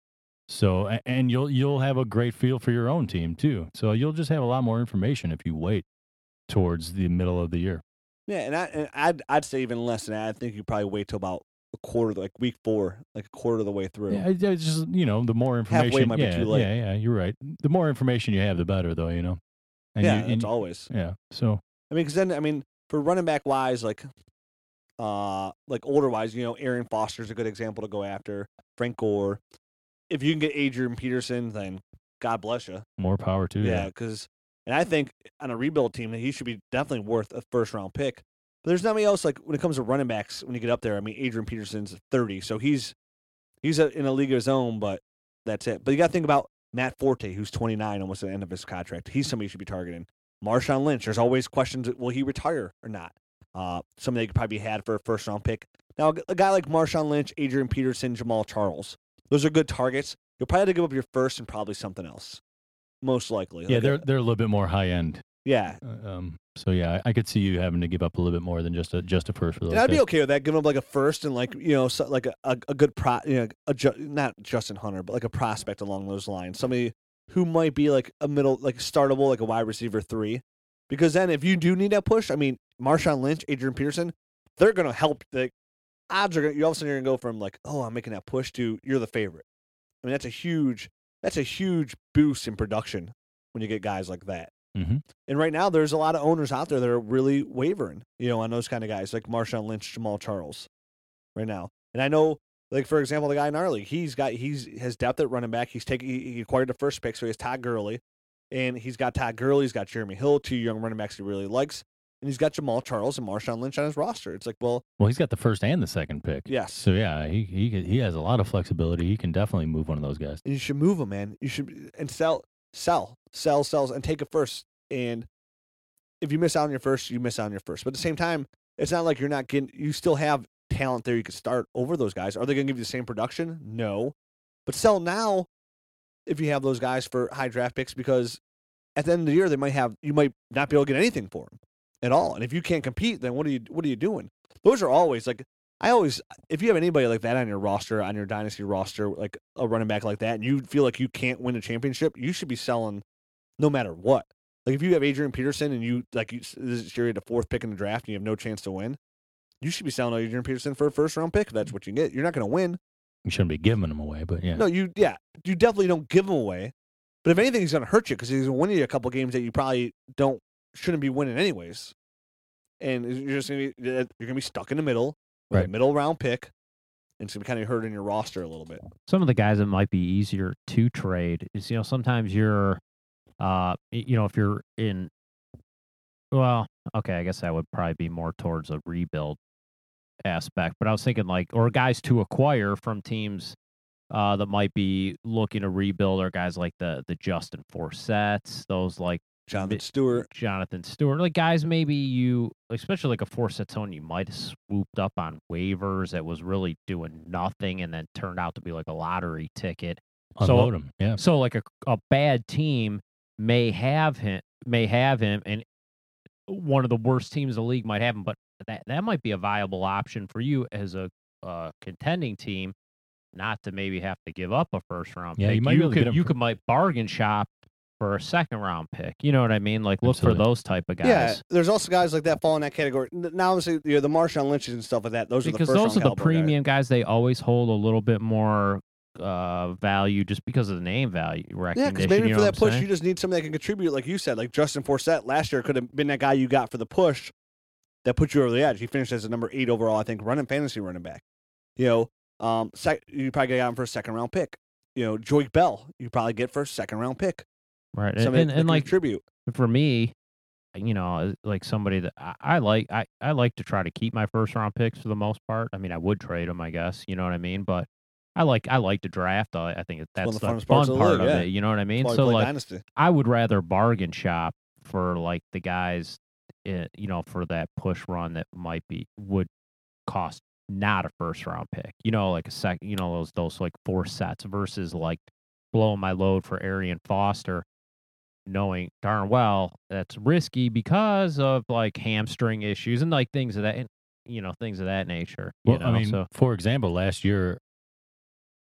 C: So, and you'll you'll have a great feel for your own team too. So you'll just have a lot more information if you wait towards the middle of the year.
B: Yeah, and I and I'd I'd say even less than that. I think you probably wait till about a quarter, like week four, like a quarter of the way through.
C: Yeah, it's just you know, the more information.
B: Halfway might be
C: yeah,
B: too late.
C: yeah, yeah. You're right. The more information you have, the better, though. You know. And
B: yeah,
C: you, and-
B: always.
C: Yeah. So
B: I mean, because then I mean, for running back wise, like, uh, like older wise, you know, Arian Foster's a good example to go after. Frank Gore. If you can get Adrian Peterson, then God bless you.
C: more power to you.
B: Yeah, because and I think on a rebuild team that he should be definitely worth a first round pick. But there's nobody else like when it comes to running backs when you get up there. I mean, Adrian Peterson's 30, so he's he's a, in a league of his own, but that's it. But you got to think about Matt Forte, who's 29, almost at the end of his contract. He's somebody you should be targeting. Marshawn Lynch. There's always questions: Will he retire or not? Uh, somebody they could probably be had for a first round pick. Now, a guy like Marshawn Lynch, Adrian Peterson, Jamaal Charles, those are good targets. You'll probably have to give up your first and probably something else, most likely.
C: Yeah,
B: Like
C: they're they're a little bit more high end.
B: yeah,
C: Uh, Um. So yeah, I I could see you having to give up a little bit more than just a just a first for those.
B: and I'd be
C: guys.
B: okay with that. Give up like a first and like you know, so, like a, a, a good pro, you know, a ju- not Justin Hunter, but like a prospect along those lines. Somebody who might be like a middle, like startable, like a wide receiver three. Because then if you do need that push, I mean, Marshawn Lynch, Adrian Peterson, they're gonna help. The odds are gonna. You all of a sudden you're gonna go from like, oh, I'm making that push to you're the favorite. I mean, that's a huge, that's a huge boost in production when you get guys like that.
C: Mhm.
B: And right now, there's a lot of owners out there that are really wavering, you know, on those kind of guys like Marshawn Lynch, Jamaal Charles, right now. And I know, like for example, the guy in our league, he's got he's has depth at running back. He's taking he he acquired the first pick, so he has Todd Gurley, and he's got Todd Gurley, he's got Jeremy Hill, two young running backs he really likes, and he's got Jamaal Charles and Marshawn Lynch on his roster. It's like, well,
C: Well, he's got the first and the second pick.
B: yes,
C: So yeah, he he he has a lot of flexibility. He can definitely move one of those guys.
B: and you should move him, man. You should and sell, sell, sell, sells, and take a first. And if you miss out on your first, you miss out on your first. But at the same time, it's not like you're not getting. You still have talent there. You could start over those guys. Are they going to give you the same production? No. But sell now if you have those guys for high draft picks because at the end of the year they might have you might not be able to get anything for them at all. And if you can't compete, then what are you what are you doing? Those are always like I always if you have anybody like that on your roster, on your dynasty roster, like a running back like that, and you feel like you can't win a championship, you should be selling no matter what. Like if you have Adrian Peterson and you like you, this is you're at the fourth pick in the draft and you have no chance to win, you should be selling Adrian Peterson for a first round pick. If that's what you get. You're not going to win.
C: You shouldn't be giving them away, but yeah.
B: No, you yeah, you definitely don't give him away. But if anything, he's going to hurt you because he's winning you a couple games that you probably don't shouldn't be winning anyways. And you're just going to be you're to be stuck in the middle with a
C: Right.
B: middle round pick, and it's going to be kind of hurting your roster a little bit.
D: some of the guys that might be easier to trade is you know sometimes you're uh you know if you're in well okay i guess that would probably be more towards a rebuild aspect but i was thinking like or guys to acquire from teams uh that might be looking to rebuild or guys like the the justin forsetts those like
B: Jonathan Stewart,
D: Jonathan Stewart, like guys, maybe you, especially like a Forsett own, you might have swooped up on waivers that was really doing nothing, and then turned out to be like a lottery ticket. So-
C: Unload them. Yeah.
D: So like a a bad team may have him, may have him, and one of the worst teams in the league might have him, but that that might be a viable option for you as a uh, contending team not to maybe have to give up a first round
C: Yeah,
D: pick.
C: you might be able
D: could you
C: for-
D: could might bargain shop for a second round pick. You know what I mean? Like look
C: Absolutely.
D: for those type of guys.
B: Yeah, there's also guys like that fall in that category. Now, obviously, you know, the Marshawn Lynch's and stuff like that. Those
D: because
B: are the first
D: those are the
B: caliber guys.
D: premium guys. They always hold a little bit more uh, value just because of the name value
B: Yeah, because maybe
D: you
B: for that push,
D: saying?
B: you just need somebody that can contribute, like you said. Like Justin Forsett last year could have been that guy you got for the push that put you over the edge. He finished as a number eight overall, I think, running fantasy running back. You know, um, sec- you probably got him for a second round pick. You know, Joique Bell, you probably get for a second round pick.
D: right, and,
B: Somebody
D: and,
B: that
D: and like
B: contribute.
D: for me, you know, uh, like somebody that I, I like, I, I like to try to keep my first round picks for the most part. I mean, I would trade them, I guess. You know what I mean? But I like, I like to draft. I, I think that's
B: of
D: the,
B: the
D: fun
B: parts of the
D: part
B: league,
D: of
B: yeah.
D: it. You know what I mean? So like,
B: Dynasty.
D: I would rather bargain shop for like the guys, eh, you know, for that push run that might be would cost not a first round pick. You know, like a second. You know, those those like Forsetts versus like blowing my load for Arian Foster, knowing darn well that's risky because of like hamstring issues and like things of that, and, you know, things of that nature. You
C: Well,
D: know,
C: I mean,
D: so
C: for example, last year,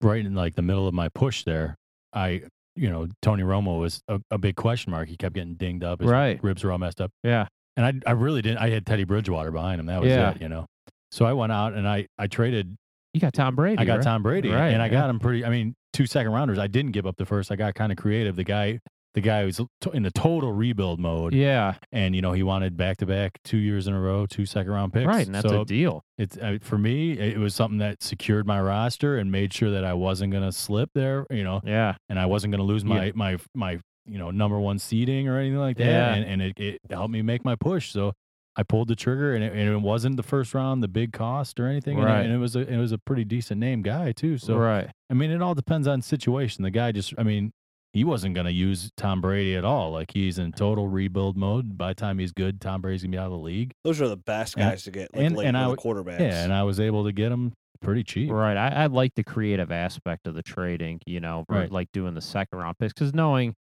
C: right in like the middle of my push there, I, you know, Tony Romo was a, a big question mark. He kept getting dinged up. His
D: Right.
C: ribs were all messed up.
D: yeah,
C: And I, I really didn't. I had Teddy Bridgewater behind him. That was
D: Yeah.
C: it, you know. So I went out and I, I traded.
D: you got Tom Brady.
C: I got
D: right?
C: Tom Brady,
D: Right,
C: and I
D: yeah.
C: got him pretty. I mean, two second rounders. I didn't give up the first. I got kind of creative. The guy, the guy was to- in the total rebuild mode,
D: Yeah,
C: and you know he wanted back to back two years in a row, two second round picks.
D: right, and that's
C: so
D: a deal.
C: it's uh, for me. It was something that secured my roster and made sure that I wasn't going to slip there. You know,
D: Yeah,
C: and I wasn't going to lose
D: Yeah.
C: my my my you know number one seeding or anything like that.
D: Yeah.
C: And, and it, it helped me make my push. So I pulled the trigger, and it, and it wasn't the first round, the big cost or anything. and it-
D: Right.
C: And, it was a it was a pretty decent name guy too. So
D: right.
C: I mean, it all depends on situation. The guy just, I mean. He wasn't going to use Tom Brady at all. Like he's in total rebuild mode. By the time he's good, Tom Brady's gonna be out of the league.
B: Those are the best
C: And-
B: guys to get, like
C: and-
B: late
C: and I
B: the quarterbacks.
C: Yeah, and I was able to get him pretty cheap.
D: Right. I, I like the creative aspect of the trading, you know,
C: Right.
D: like doing the second round picks because knowing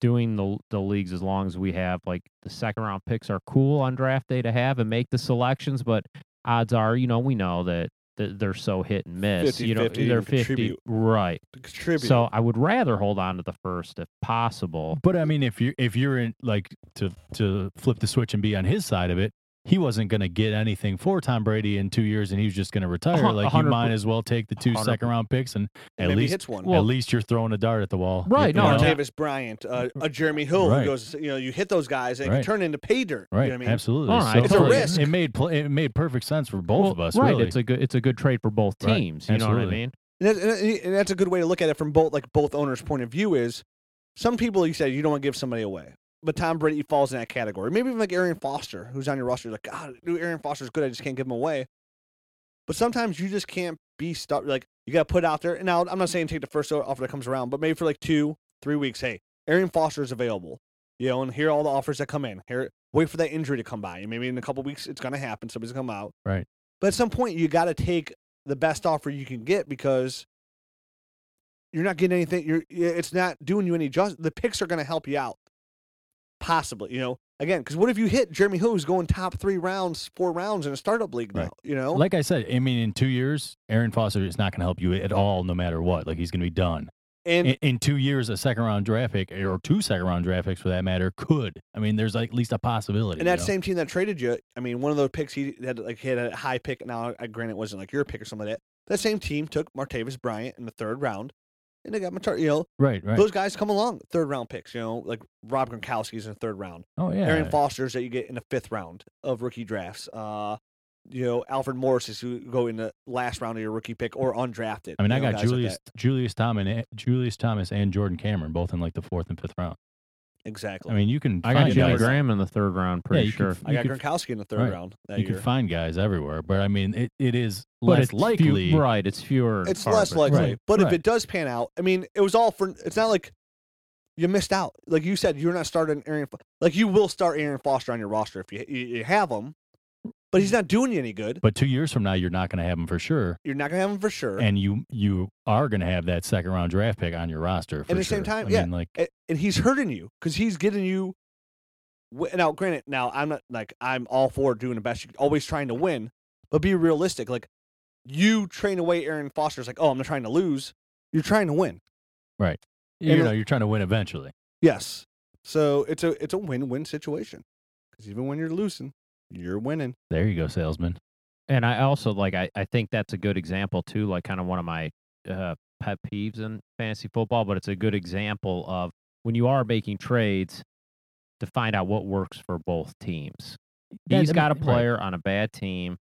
D: doing the the leagues as long as we have, like the second round picks are cool on draft day to have and make the selections, but odds are, you know, we know that, that they're so hit and miss. you know,
B: 50-50
D: they're 50.
B: contribute.
D: Right.
B: Contribute.
D: So I would rather hold on to the first if possible.
C: But I mean, if you if you're in like to to flip the switch and be on his side of it, he wasn't going to get anything for Tom Brady in two years, and he was just going to retire. Like you might as well take the two second round picks, and
B: And
C: at
B: maybe
C: least
B: hits one.
D: Well-
C: at least you're throwing a dart at the wall.
D: Right,
C: you
D: no,
C: know?
D: and
B: Bryant, uh, a Jeremy Hill
C: Right.
B: who goes, you know, you hit those guys and
C: Right.
B: can turn into pay dirt.
C: right,
B: You know what I mean?
C: absolutely.
D: Oh, I
C: So
B: It's a risk.
C: It made pl- it made perfect sense for both
D: Well,
C: of us.
D: right.
C: Really,
D: It's a good it's a good trade for both
C: Right,
D: teams. You know what I mean?
B: And, and and that's a good way to look at it from both like both owners' point of view. Is some people you said you don't want to give somebody away, but Tom Brady falls in that category. Maybe even like Arian Foster, who's on your roster. You're like, God, dude, Arian Foster's good. I just can't give him away. But sometimes you just can't be stuck. Like you got to put out there. And now I'm not saying take the first offer that comes around, but maybe for like two, three weeks. Hey, Arian Foster is available. You know, and here are all the offers that come in. Here, wait for that injury to come by. And maybe in a couple weeks it's going to happen. Somebody's going to come out.
C: Right.
B: But at some point you got to take the best offer you can get because you're not getting anything. You're it's not doing you any just. The picks are going to help you out, possibly. You know, again, because what if you hit Jeremy Hill, who's going top three rounds, four rounds in a startup league now?
C: Right.
B: You know,
C: like I said, I mean, in two years, Arian Foster is not going to help you at all, no matter what. Like he's going to be done.
B: and
C: in, in two years, a second round draft pick or two second round draft picks for that matter could. I mean, there's like at least a possibility.
B: and
C: you
B: that
C: know?
B: same team that traded you, I mean, one of those picks he had like he had a high pick. Now, uh, I grant it wasn't like your pick or something like that. That same team took Martavis Bryant in the third round, and they got Martar. You know,
C: right, right.
B: those guys come along third round picks. You know, like Rob Gronkowski's in the third round.
C: oh yeah,
B: Arian Foster's that you get in the fifth round of rookie drafts. Uh, you know, Alfred Morris is who go in the last round of your rookie pick or undrafted.
C: I mean, I
B: know,
C: got
B: guys like
C: Julius. Julius Thomas, Julius Thomas, and Jordan Cameron both in like the fourth and fifth round.
B: Exactly.
C: I mean, you can.
D: I got Jimmy
C: guys-
D: Graham in the third round, pretty
C: you can
D: sure.
C: f-
B: I got
C: you could-
B: Gronkowski in the third
C: right.
B: round that
C: You
B: year.
C: can find guys everywhere, but I mean, it, it is
D: but
C: less
D: it's few-
C: likely.
D: right? It's fewer.
B: it's
D: far
B: less likely,
C: Right,
B: but if it does pan out, I mean, it was all for. It's not like you missed out. Like you said, you're not starting Arian. Like you will start Arian Foster on your roster if you you, you have him, but he's not doing you any good.
C: But two years from now, you're not going to have him for sure,
B: You're not gonna have him for sure.
C: and you you are going to have that second round draft pick on your roster. For
B: At the
C: sure.
B: same time,
C: I
B: yeah.
C: mean, like
B: and he's hurting you because he's getting you. Now, granted, now I'm not like I'm all for doing the best, always trying to win, but be realistic. Like you train away Arian Foster's like, oh, I'm not trying to lose. You're trying to win. Right.
C: You
B: And-
C: know, you're trying to win eventually.
B: Yes. So it's a it's a win win situation. Because even when you're losing, you're winning.
C: There you go, salesman.
D: And I also like I, I think that's a good example too, like kind of one of my uh, pet peeves in fantasy football, but it's a good example of when you are making trades to find out what works for both teams. He's got a player on a bad team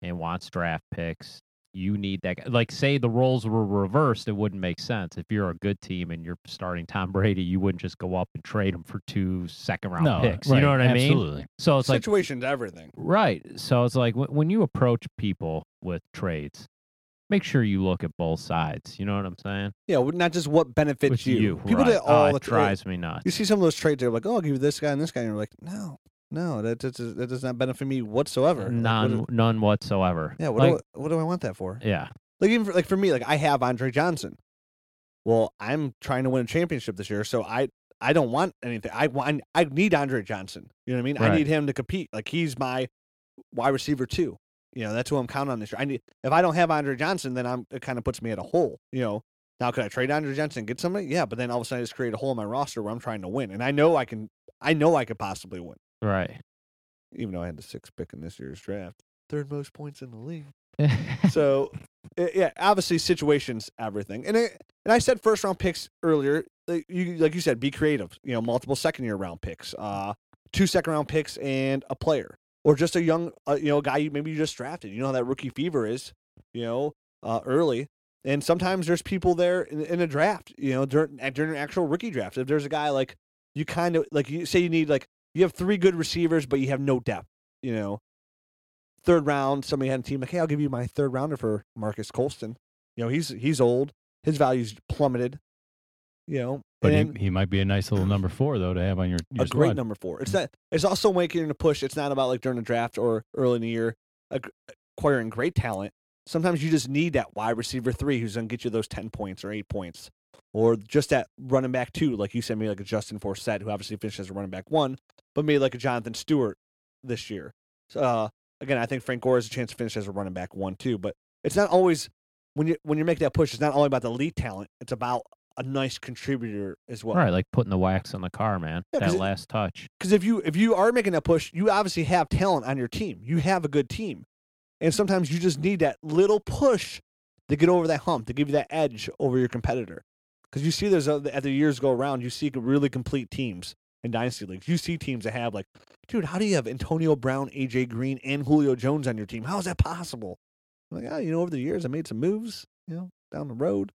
D: and wants draft picks. You need that guy. Like, say the roles were reversed, it wouldn't make sense. If you're a good team and you're starting Tom Brady, you wouldn't just go up and trade him for two second round
C: No,
D: picks.
C: right,
D: You know what I mean?
C: Absolutely.
D: So it's like
B: Situation's everything.
D: Right. So it's like when, when you approach people with trades, make sure you look at both sides. You know what I'm saying?
B: Yeah, well, not just what benefits you.
D: you.
B: People
D: right.
B: that
D: oh,
B: all
D: it
B: the oh, tra-
D: drives me nuts.
B: You see some of those trades, they're like, "Oh, I'll give you this guy and this guy," and you're like, "No, no, that that, does- that does not benefit me whatsoever." Like, what
D: None, none whatsoever.
B: yeah, what,
D: like,
B: do I, what do I want that for?
D: yeah.
B: Like even for, like for me, like I have Andre Johnson. Well, I'm trying to win a championship this year, so I I don't want anything. I want I need Andre Johnson. You know what I mean? I need him to compete. Like he's my wide receiver too. You know, that's who I'm counting on this year. I need if I don't have Andre Johnson, then I'm it kind of puts me at a hole. You know. Now could I trade Andre Johnson and get somebody? Yeah, but then all of a sudden I just create a hole in my roster where I'm trying to win. And I know I can I know I could possibly win.
D: Right.
B: Even though I had the sixth pick in this year's draft. Third most points in the league so i- yeah, obviously situations everything. And it, and I said first round picks earlier. Like you like you said, be creative. You know, multiple second year round picks, uh, two second round picks, and a player, or just a young uh, you know guy you maybe you just drafted. You know how that rookie fever is. You know, uh, early. And sometimes there's people there in, in a draft. You know, during during an actual rookie draft. If there's a guy like you kind of like you say you need like you have three good receivers, but you have no depth. You know, third round, somebody had a team like, hey, I'll give you my third rounder for Marques Colston. You know, he's he's old. His value's plummeted. You know,
C: But
B: and
C: he, he might be a nice little number four though to have on your, your
B: a great number four. It's hmm. that It's also making a push. It's not about like during the draft or early in the year acquiring great talent. Sometimes you just need that wide receiver three who's going to get you those ten points or eight points, or just that running back two, like you said, maybe like a Justin Forsett who obviously finished as a running back one, but maybe like a Jonathan Stewart this year. So, uh, again, I think Frank Gore has a chance to finish as a running back one too. But it's not always when you when you make that push. It's not only about the elite talent. It's about a nice contributor as well.
D: right. Like putting the wax on the car, man.
B: Yeah,
D: that
B: it-
D: last touch.
B: Because if you if you are making that push, you obviously have talent on your team. You have a good team, and sometimes you just need that little push to get over that hump to give you that edge over your competitor. Because you see, there's a, as the years go around, you see really complete teams in dynasty leagues. You see teams that have like, dude, how do you have Antonio Brown, AJ Green, and Julio Jones on your team? How is that possible? I'm like, oh, you know, over the years, I made some moves, you know, down the road,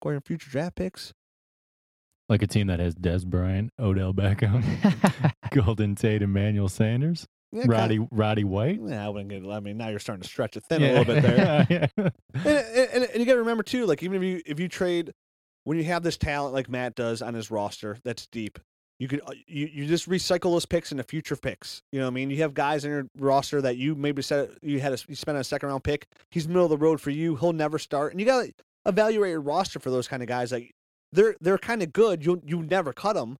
B: acquiring future draft picks.
C: Like a team that has Dez Bryant, Odell Beckham, Golden Tate, Emmanuel Sanders,
B: Yeah,
C: Roddy Roddy White.
B: Yeah, I wouldn't get. I mean, now you're starting to stretch it thin a little bit there.
C: Yeah.
B: and, and, and you got to remember too, like even if you if you trade when you have this talent like Matt does on his roster that's deep, you could uh, you, you just recycle those picks into future picks. You know what I mean? You have guys in your roster that you maybe said you had a, you spent a second round pick. He's middle of the road for you. He'll never start, and you got to evaluate your roster for those kind of guys. Like they're they're kind of good. You you never cut them,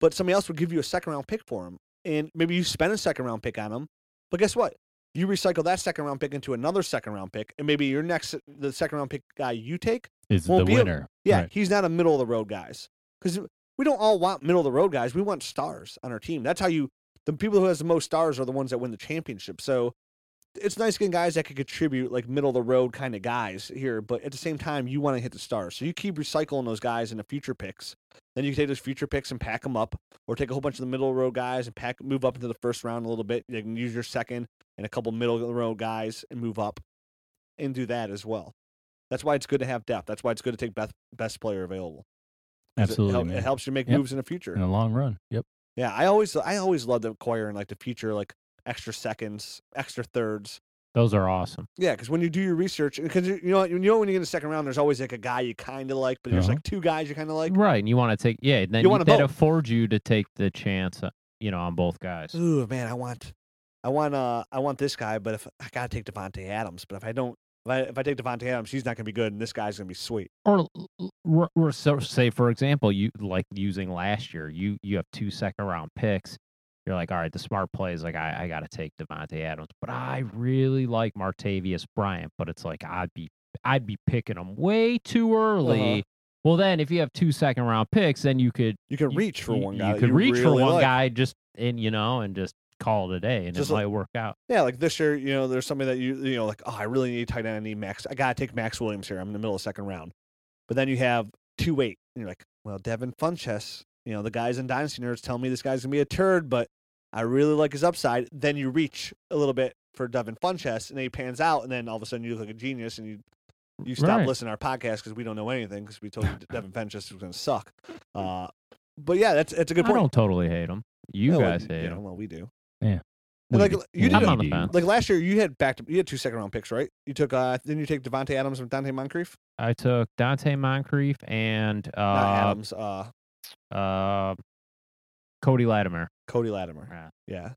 B: but somebody else would give you a second round pick for him, and maybe you spend a second round pick on him. But guess what? You recycle that second round pick into another second round pick, and maybe your next the second round pick guy you take,
C: Is the
B: be a-
C: winner.
B: yeah,
C: Right.
B: he's not a middle of the road guys because we don't all want middle of the road guys. We want stars on our team. That's how you. The people who has the most stars are the ones that win the championship. So it's nice getting guys that can contribute, like middle of the road kind of guys here. But at the same time, you want to hit the stars. So you keep recycling those guys in the future picks. Then you can take those future picks and pack them up, or take a whole bunch of the middle row guys and pack move up into the first round a little bit. You can use your second and a couple middle row guys and move up, and do that as well. That's why it's good to have depth. That's why it's good to take best best player available.
C: Absolutely,
B: it, hel-
C: man.
B: it helps you make
C: Yep.
B: moves in the future.
C: in the long run. Yep.
B: Yeah, I always I always loved acquiring like the future like extra seconds, extra thirds.
D: Those are awesome.
B: Yeah, because when you do your research, because you know you know when you get in the second round, there's always like a guy you kind of like, but there's
C: Uh-huh.
B: like two guys you kind of like.
D: right. And you want to take, yeah, then
B: You
D: that
B: both.
D: affords you to take the chance, uh, you know, on both guys.
B: Ooh man, I want, I want uh I want this guy, but if I gotta take Davante Adams, but if I don't, if I if I take Davante Adams, he's not gonna be good, and this guy's gonna be sweet.
D: Or, or so say for example, you like using last year, you you have two second round picks, you're like, all right, the smart play is like I, I got to take Davante Adams, but I really like Martavis Bryant, but it's like I'd be I'd be picking him way too early.
B: Uh-huh.
D: Well, then if you have two second round picks, then you could
B: You can
D: you-
B: reach for one guy.
D: You could reach for one
B: like.
D: guy just and you know and just call it a day, and
B: Just
D: it
B: like-
D: might work out.
B: Yeah, like this year, you know, there's somebody that you you know, like, oh, I really need tight end. I need Max. I gotta take Maxx Williams here. I'm in the middle of second round. But then you have two eight, and you're like, well, Devin Funchess. You know, the guys in Dynasty Nerds tell me this guy's gonna be a turd, but I really like his upside. Then you reach a little bit for Devin Funchess, and then he pans out, and then all of a sudden you look like a genius, and you you stop
D: Right.
B: listening to our podcast because we don't know anything because we told you Devin Funchess was gonna suck. Uh, but yeah, that's that's a good point.
D: I don't totally hate him. You
B: Yeah, well,
D: guys hate
B: yeah,
D: him.
B: well, we do.
C: We
B: like,
C: do-
B: you did-
D: I'm on the fence.
B: Like last year, you had back to you had two second round picks, right? You took uh didn't you take Davante Adams and Donte Moncrief?
D: I took Donte Moncrief and
B: Not
D: uh,
B: Adams, uh
D: uh, Cody Latimer.
B: Cody Latimer.
D: Yeah.
B: Yeah,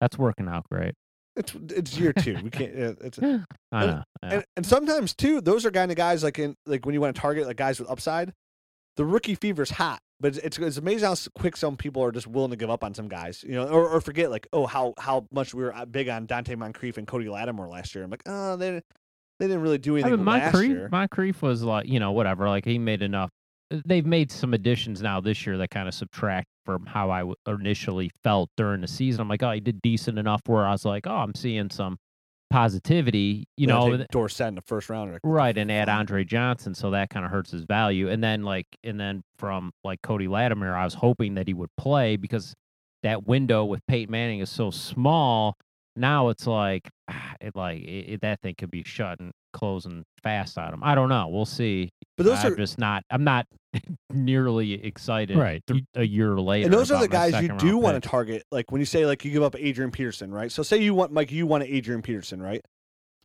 D: That's working out great.
B: it's it's year two. We can't. uh, It's
D: I
B: And-
D: know. yeah.
B: and, and sometimes too, those are kind of guys like in like when you want to target like guys with upside, the rookie fever's hot. But it's, it's it's amazing how quick some people are just willing to give up on some guys, you know, or, or forget like oh how how much we were uh, big on Donte Moncrief and Cody Latimer last year. I'm like oh they didn't they didn't really do
D: I
B: anything
D: mean,
B: last
D: Moncrief,
B: year.
D: Moncrief was like, you know, whatever. Like he made enough. They've made some additions now this year that kind of subtract from how I w- initially felt during the season. I'm like, oh, he did decent enough where I was like, oh, I'm seeing some positivity, you know,
B: Dorsett in the first round.
D: right? And add? Andre Johnson, so that kind of hurts his value. And then like, and then from like Cody Latimer, I was hoping that he would play because that window with Peyton Manning is so small. Now it's like, ah, it like it, it- that thing could be shut and closing fast on them. I don't know. We'll see.
B: But those
D: I'm
B: are
D: just not. I'm not nearly excited.
C: Right.
D: th- a year later.
B: and those are the guys you do want to target. Like when you say like you give up Adrian Peterson, right? So say you want Mike, you want Adrian Peterson, right?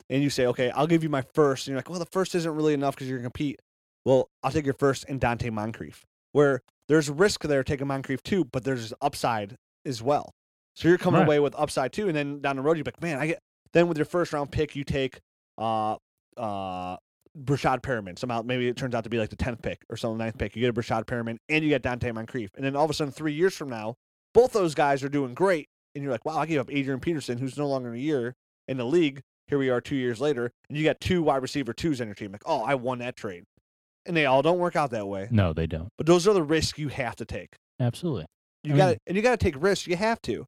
B: And you say, okay, I'll give you my first. And you're like, well, the first isn't really enough because you're gonna compete. Well, I'll take your first and Donte Moncrief, where there's risk there taking Moncrief too, but there's upside as well. So you're coming
D: Right.
B: away with upside too, and then down the road you're like, man, I get. Then with your first round pick, you take uh uh Breshad Perriman. Somehow maybe it turns out to be like the tenth pick or some ninth pick. You get a Breshad Perriman and you get Donte Moncrief, and then all of a sudden three years from now, both those guys are doing great, and you're like, wow, I gave up Adrian Peterson, who's no longer in a year in the league. Here we are two years later, and you got two wide receiver twos on your team. Like, oh, I won that trade, and they all don't work out that way.
C: No, they don't.
B: But those are the risks you have to take.
C: Absolutely.
B: You
C: I
B: got
C: mean-
B: and you got to take risks. You have to.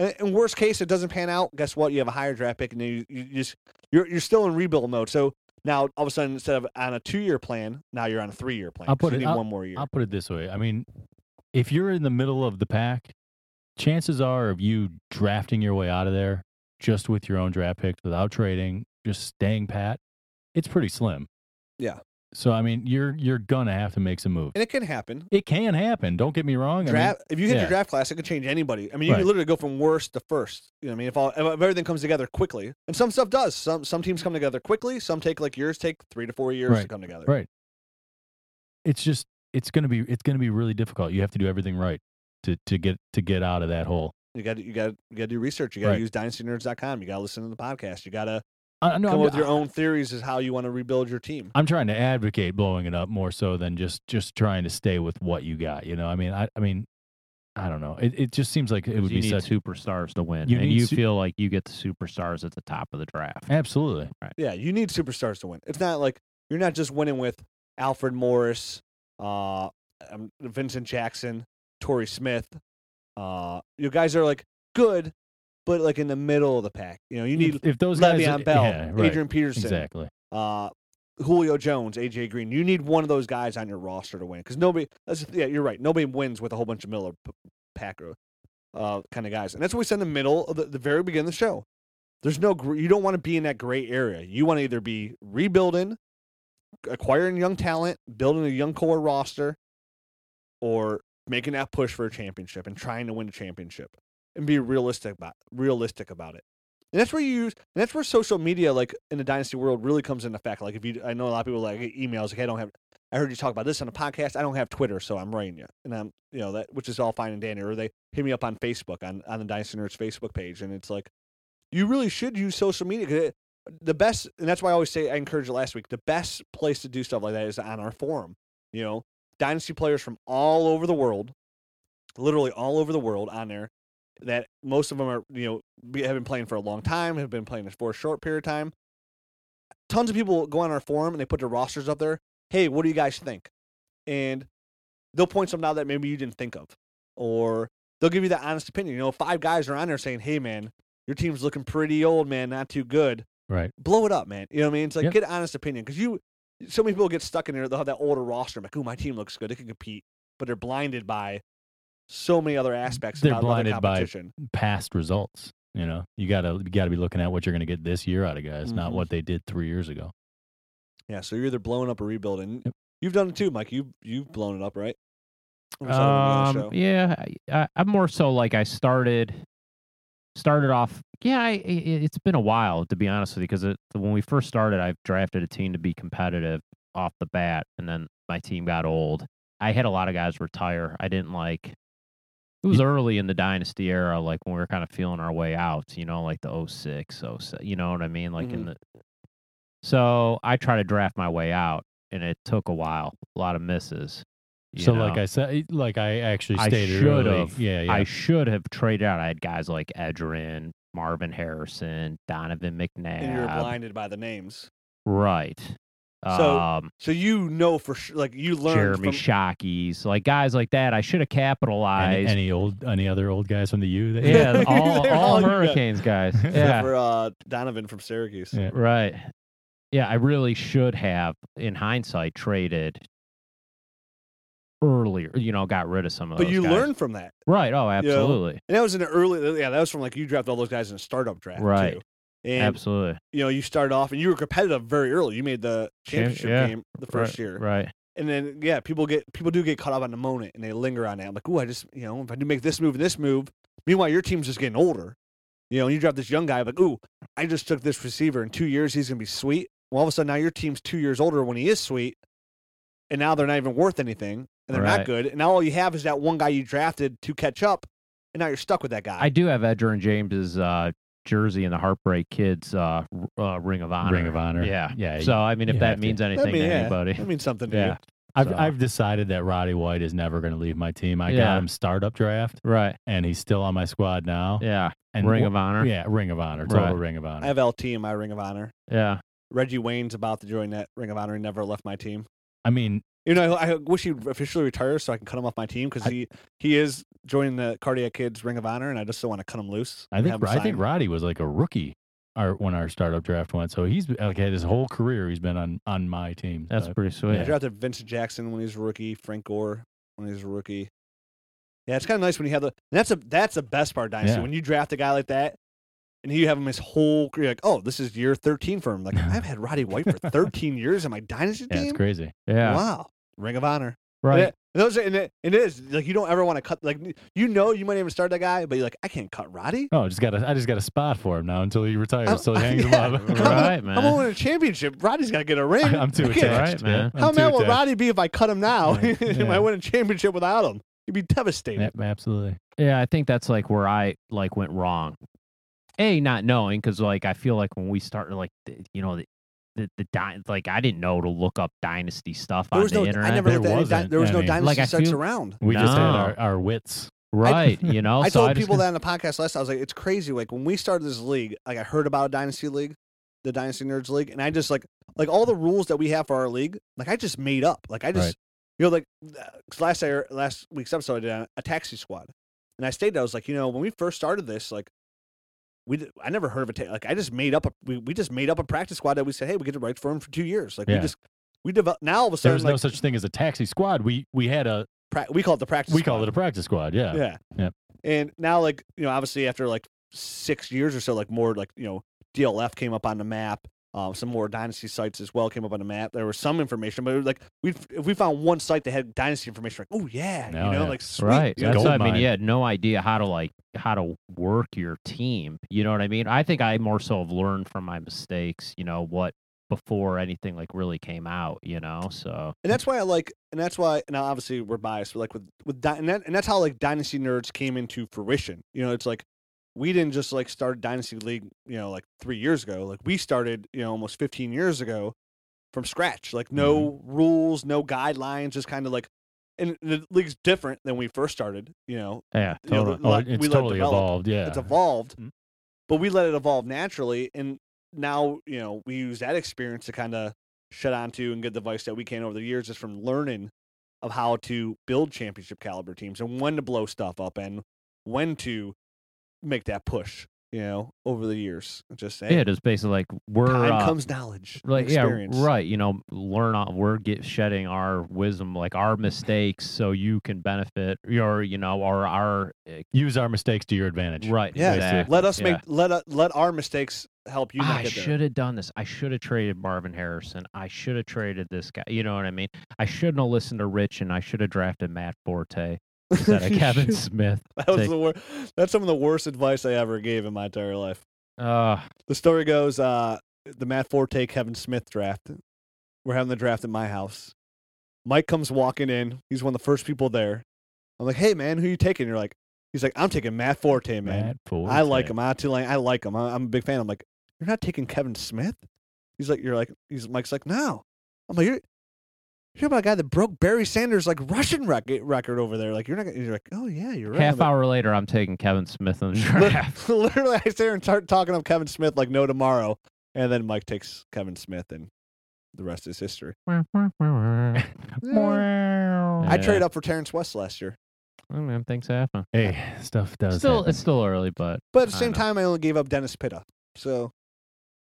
B: And in worst case, it doesn't pan out. Guess what? You have a higher draft pick, and then you, you just you're you're still in rebuild mode. So now all of a sudden, instead of on a two year plan, now you're on a three year plan.
C: I'll put
B: you
C: it-
B: need
C: I'll-
B: one more year.
C: I'll put it this way. I mean, if you're in the middle of the pack, chances are of you drafting your way out of there just with your own draft picks without trading, just staying pat, it's pretty slim.
B: Yeah.
C: So I mean, you're you're gonna have to make some moves.
B: and it can happen.
C: It can happen. Don't get me wrong. I mean,
B: Draft if you hit
C: yeah.
B: your draft class, it could change anybody. I mean, you
C: Right.
B: can literally go from worst to first. You know, what I mean, if all if everything comes together quickly, and some stuff does. Some some teams come together quickly. Some take like yours take three to four years to come together.
C: Right. it's just it's gonna be it's gonna be really difficult. You have to do everything right to to get to get out of that hole.
B: You got you got you got to do research. You got to
C: Right.
B: use dynastynerds.com. You got to listen to the podcast. You got to
C: I, no,
B: come
C: I'm,
B: up with your own theories as how you want to rebuild your team.
C: I'm trying to advocate blowing it up more so than just just trying to stay with what you got. You know, I mean, I I mean, I don't know. It it just seems like it would
D: you
C: be
D: need
C: such
D: superstars to win,
C: You
D: and you
C: su-
D: feel like you get the superstars at the top of the draft.
C: absolutely right?
B: Yeah, you need superstars to win. It's not like you're not just winning with Alfred Morris, uh, um, Vincent Jackson, Torrey Smith. Uh, you guys are like good, but like in the middle of the pack. You know, you need
C: if, if those guys
B: Le'Veon Bell,
C: yeah, right,
B: Adrian Peterson,
C: exactly.
B: uh, Julio Jones, AJ Green. You need one of those guys on your roster to win because nobody. That's, yeah, you're right. Nobody wins with a whole bunch of Miller Packer uh, kind of guys, and that's what we said in the middle of the, the very beginning of the show. There's no. You don't want to be in that gray area. You want to either be rebuilding, acquiring young talent, building a young core roster, or making that push for a championship and trying to win a championship and be realistic about realistic about it. And that's where you use, and that's where social media, like in the dynasty world, really comes into effect. Like if you, I know a lot of people like emails like, "Hey, I don't have, I heard you talk about this on a podcast. I don't have Twitter, so I'm writing you, and I'm, you know, that which is all fine and dandy. Or they hit me up on Facebook on on the Dynasty Nerds Facebook page, and it's like, you really should use social media. it, the best, and that's why I always say I encouraged it last week. The best place to do stuff like that is on our forum. You know, dynasty players from all over the world, literally all over the world on there. That most of them are you know have been playing for a long time, have been playing for a short period of time. Tons of people go on our forum and they put their rosters up there. Hey, what do you guys think? And they'll point something out that maybe you didn't think of, or they'll give you that honest opinion. You know, five guys are on there saying, "Hey, man, your team's looking pretty old, man, not too good."
C: Right.
B: blow it up, man. You know what I mean? It's like
C: Yep.
B: get an honest opinion because you, so many people get stuck in there. They'll have that older roster. Like, oh, my team looks good. They can compete, but they're blinded by so many other aspects.
C: They're blinded by- Past results. You know, you gotta you gotta be looking at what you're gonna get this year out of guys, not
B: Mhm.
C: what they did three years ago.
B: Yeah, so you're either blowing up or rebuilding.
C: Yep.
B: You've done it too, Mike. You've you've blown it up, right? We saw that on the
D: Um, yeah, I, I, I'm more so like I started started off. Yeah, I, i it's been a while to be honest with you because when we first started, I drafted a team to be competitive off the bat, and then my team got old. I had a lot of guys retire. I didn't like. It was early in the dynasty era, like when we were kind of feeling our way out. You know, like the 06, 07, You know what I mean? Like in mm-hmm. the. So I tried to draft my way out, and it took a while. A lot of misses. you
C: so, like? I said, eh, like I actually
D: I
C: stated
D: should
C: early,
D: have.
C: yeah, yeah,
D: I should have traded out. I had guys like Edgerrin, Marvin Harrison, Donovan McNabb.
B: and you're blinded by the names.
D: Right.
B: So,
D: um,
B: So you know for sure, like you learned
D: Jeremy
B: from
D: Shockey's, like guys like that. I should have capitalized.
C: any old any other old guys from the U? That
D: yeah, all, all
B: all you got.
D: Hurricanes guys.
B: except
D: Yeah.
B: for uh, Donovan from Syracuse.
C: Yeah.
D: Right. Yeah, I really should have, in hindsight, traded earlier. You know, got rid of some of
B: But
D: those
B: you
D: guys.
B: learned from that.
D: Right. Oh, absolutely.
B: And that was in the early, yeah, that was from like you drafted all those guys in a startup draft,
D: Right.
B: Too. And
D: Absolutely.
B: you know, you started off and you were competitive very early. You made the championship
D: yeah.
B: game the first
D: right,
B: year,
D: Right.
B: and then yeah, people get people do get caught up on the moment and they linger on that. I'm like, ooh, I just you know, if I do make this move and this move, meanwhile your team's just getting older. You know, and you draft this young guy, like, ooh, I just took this receiver in two years, he's gonna be sweet. Well, all of a sudden now your team's two years older when he is sweet, and now they're not even worth anything, and they're not good. And now all you have is that one guy you drafted to catch up, and now you're stuck with that guy.
D: I do have Edgerrin James's uh, jersey in the Heartbreak Kids uh, uh, Ring of Honor.
C: Ring of Honor.
D: Yeah.
C: Yeah,
D: So I mean, if that
C: have to.
D: means
B: That
D: anything
B: mean-
D: to
B: yeah,
D: anybody,
B: that means something to
D: yeah.
B: you.
C: I've
D: So-
C: I've decided that Roddy White is never going to leave my team. I
D: Yeah.
C: got him startup draft,
D: Right.
C: and he's still on my squad now.
D: Yeah.
C: And
D: Ring
C: wh-
D: of Honor.
C: Yeah, Ring of Honor, total
D: Right.
C: Ring of Honor.
B: I have LT in my Ring of Honor.
D: Yeah.
B: Reggie Wayne's about to join that Ring of Honor. He never left my team.
C: I mean,
B: You know, I, I wish he'd officially retire so I can cut him off my team because he he is joining the Cardiac Kids Ring of Honor, and I just don't want to cut him loose.
C: I think I think. Roddy was like a rookie, our, when our startup draft went. So he's like had his whole career. He's been on on my team.
D: That's
C: So,
D: pretty
B: I
D: sweet.
C: Yeah.
B: drafted Vincent Jackson when he was a rookie, Frank Gore when he was a rookie. Yeah, it's kind of nice when you have the. That's a that's the best part, of dynasty.
C: Yeah.
B: When you draft a guy like that, and you have him his whole career, like, oh, this is year thirteen for him. Like I've had Roddy White for thirteen years in my dynasty
C: yeah,
B: team.
C: it's crazy.
D: Yeah.
B: Wow, Ring of Honor.
D: Right.
B: And it, and those are, and it, it is like you don't ever want to cut like you know you might even start that guy, but you're like I can't cut Roddy.
C: Oh, just got a, I just got a spot for him now until he retires.
B: I'm-
C: so he hangs
B: yeah.
C: him up.
B: I'm-
D: Right, man.
B: I'm gonna win a championship. Roddy's got to get a ring.
C: I'm too
B: I can't-
C: attached,
D: Right, man.
C: I'm
B: How mad will. Roddy be if I cut him now?
C: Yeah,
B: he
C: yeah.
B: might win a championship without him. He'd be devastated.
C: Yep, absolutely.
D: Yeah, I think that's like where I like went wrong. A not knowing because like I feel like when we started like the, you know the the, the dy- like I didn't know to look up dynasty stuff
B: There
D: on
B: was
D: the
B: no.
D: internet.
B: I never
C: There
B: looked at any
C: wasn't.
B: There was
C: I
B: no
C: mean-
B: dynasty
D: Like, I
B: sites
D: feel-
B: around.
C: We just had our, our wits.
D: right, you know.
B: I
D: so
B: told
D: just
B: people
D: got-
B: that in the podcast last. I was like, it's crazy. Like when we started this league, like I heard about a dynasty league, the Dynasty Nerds League, and I just like like all the rules that we have for our league. Like I just made up. Like I just
C: Right.
B: you know like 'cause last year, last week's episode I did a, a taxi squad, and I stated I was like, you know, when we first started this, like. We I never heard of a ta- like I just made up a we, we just made up a practice squad that we said hey we get to write for him for two years like we just we develop now all of a sudden
C: was
B: like
C: no such thing as a taxi squad. We we had a
B: pra- we call it the practice
C: we
B: squad.
C: call it a practice squad. Yeah.
B: Yeah.
C: Yep.
B: And now, like, you know, obviously after like six years or so, like more like, you know, DLF came up on the map. Um, some more dynasty sites as well came up on the map. There was some information, but it was like we if we found one site that had dynasty information, like, oh yeah,
C: Oh,
B: you know,
C: yeah.
B: like sweet.
D: right.
C: It's
D: That's what I mean. You had no idea how to like how to work your team. You know what I mean? I think I more so have learned from my mistakes. You know what before anything like really came out. You know, so
B: And that's why I like, and that's why, now obviously we're biased, but like with with Dy- and, that, and that's how like dynasty nerds came into fruition. You know, it's like we didn't just like start dynasty league, you know, like three years ago. Like we started, you know, almost fifteen years ago from scratch. Like no rules, no guidelines, just kind of like. and the league's different than we first started. You know,
D: Yeah,
B: you know,
D: totally.
B: the-
C: Oh, it's
B: it
C: totally
B: develop.
C: evolved. Yeah.
B: it's evolved,
C: Mm.
B: but we let it evolve naturally, and now you know we use that experience to kind of shut onto and get the advice that we can over the years just from learning of how to build championship caliber teams and when to blow stuff up and when to make that push. You know, over the years, just say
D: yeah, just basically like we're
B: time
D: uh,
B: comes knowledge, and
D: like yeah, right. You know, learn on we're get shedding our wisdom, like our mistakes, so you can benefit, or you know, or our uh,
C: Use our mistakes to your advantage.
D: right.
B: Yeah,
D: exactly.
B: let us
D: yeah.
B: make let uh, let our mistakes help you. not
D: I should have done this. I should have traded Marvin Harrison. I should have traded this guy. You know what I mean? I shouldn't have listened to Rich, and I should have drafted Matt Forte
B: You
D: Kevin Smith.
B: That was
D: Take-
B: the wor- That's some of the worst advice I ever gave in my entire life.
D: Uh,
B: The story goes, uh, the Matt Forte Kevin Smith draft. We're having the draft at my house. Mike comes walking in. He's one of the first people there. I'm like, "Hey man, who you taking?" You're like, "He's like, I'm taking Matt Forte, man.
C: Matt Forte.
B: I like him. I Tulane, I like him. I'm a big fan." I'm like, "You're not taking Kevin Smith?" He's like, "You're like." He's Mike's like, "No." I'm like, "You're." You're about a guy that broke Barry Sanders' like Russian rec- record over there. Like you're not. gonna- You're like, oh yeah, you're right. I'm
D: half
B: like,
D: hour later, I'm taking Kevin Smith in the
B: Lit-
D: draft.
B: Literally, I sit there and start talking of Kevin Smith like no tomorrow, and then Mike takes Kevin Smith, and the rest is history. I
D: Yeah.
B: traded up for Terrance West last year,
D: Oh, man, things happen.
C: Hey, stuff does
D: Still,
C: happen.
D: it's still early, but
B: but at the same
D: know.
B: time, I only gave up Dennis Pitta, so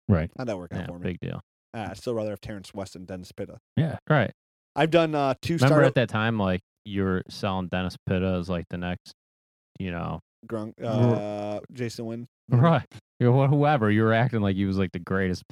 C: right.
B: how'd that work out
D: yeah,
B: for me?
D: big deal.
B: Ah, I'd still rather have Terrance West than Dennis Pitta.
C: Yeah.
D: Right.
B: I've done uh, two
D: Remember
B: startup
D: at that time, like you were selling Dennis Pitta as like the next, you know,
B: Grunk, uh, Jason Wynn.
D: right? You know, wh- whoever you were acting like he was like the greatest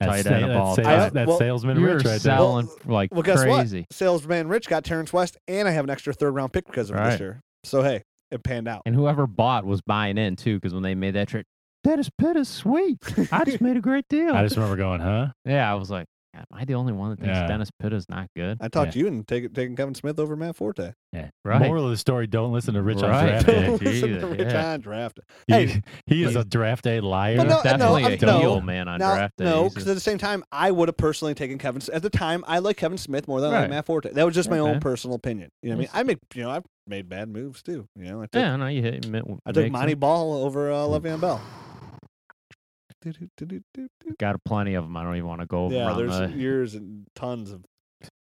C: That's,
D: tight end of all time.
C: sales, that's
B: Well,
C: salesman
D: you
C: Rich
D: were
C: right there.
D: selling
B: Well,
D: like
B: Well, guess
D: crazy.
B: what? Salesman Rich got Terrance West, and I have an extra third round pick because of it this year. So hey, it panned out.
D: And whoever bought was buying in too, because when they made that trade, Dennis Pitta's sweet. I just made a great deal.
C: I just remember going, huh?
D: yeah, I was like, am I the only one that thinks
C: Yeah.
D: Dennis Pitta's not good?
B: I talked you and take, taking Kevin Smith over Matt Forte.
C: Yeah.
D: Right.
C: Moral of the story: Don't listen to Rich on
D: Right.
C: draft day.
B: Don't listen to Rich
D: yeah.
B: on draft. Hey,
C: he is a draft day liar.
B: But no,
D: definitely
B: I'm-
D: a
B: no.
D: heel man on
B: now,
D: draft day.
B: no,
D: He's
B: because at the same time, I would have personally taken Kevin. S- At the time, I like Kevin Smith more than I like
D: Right.
B: Matt Forte. That was just my own personal opinion. You know what I mean? I make, you know, I've made bad moves too. You know, I took,
D: yeah, no, you hit. mi-
B: I took
D: makes
B: Montee
D: sense.
B: Ball over uh, Le'Veon Bell.
D: Got plenty of them. I don't even want to go over
B: Yeah, there's
D: the.
B: years and tons of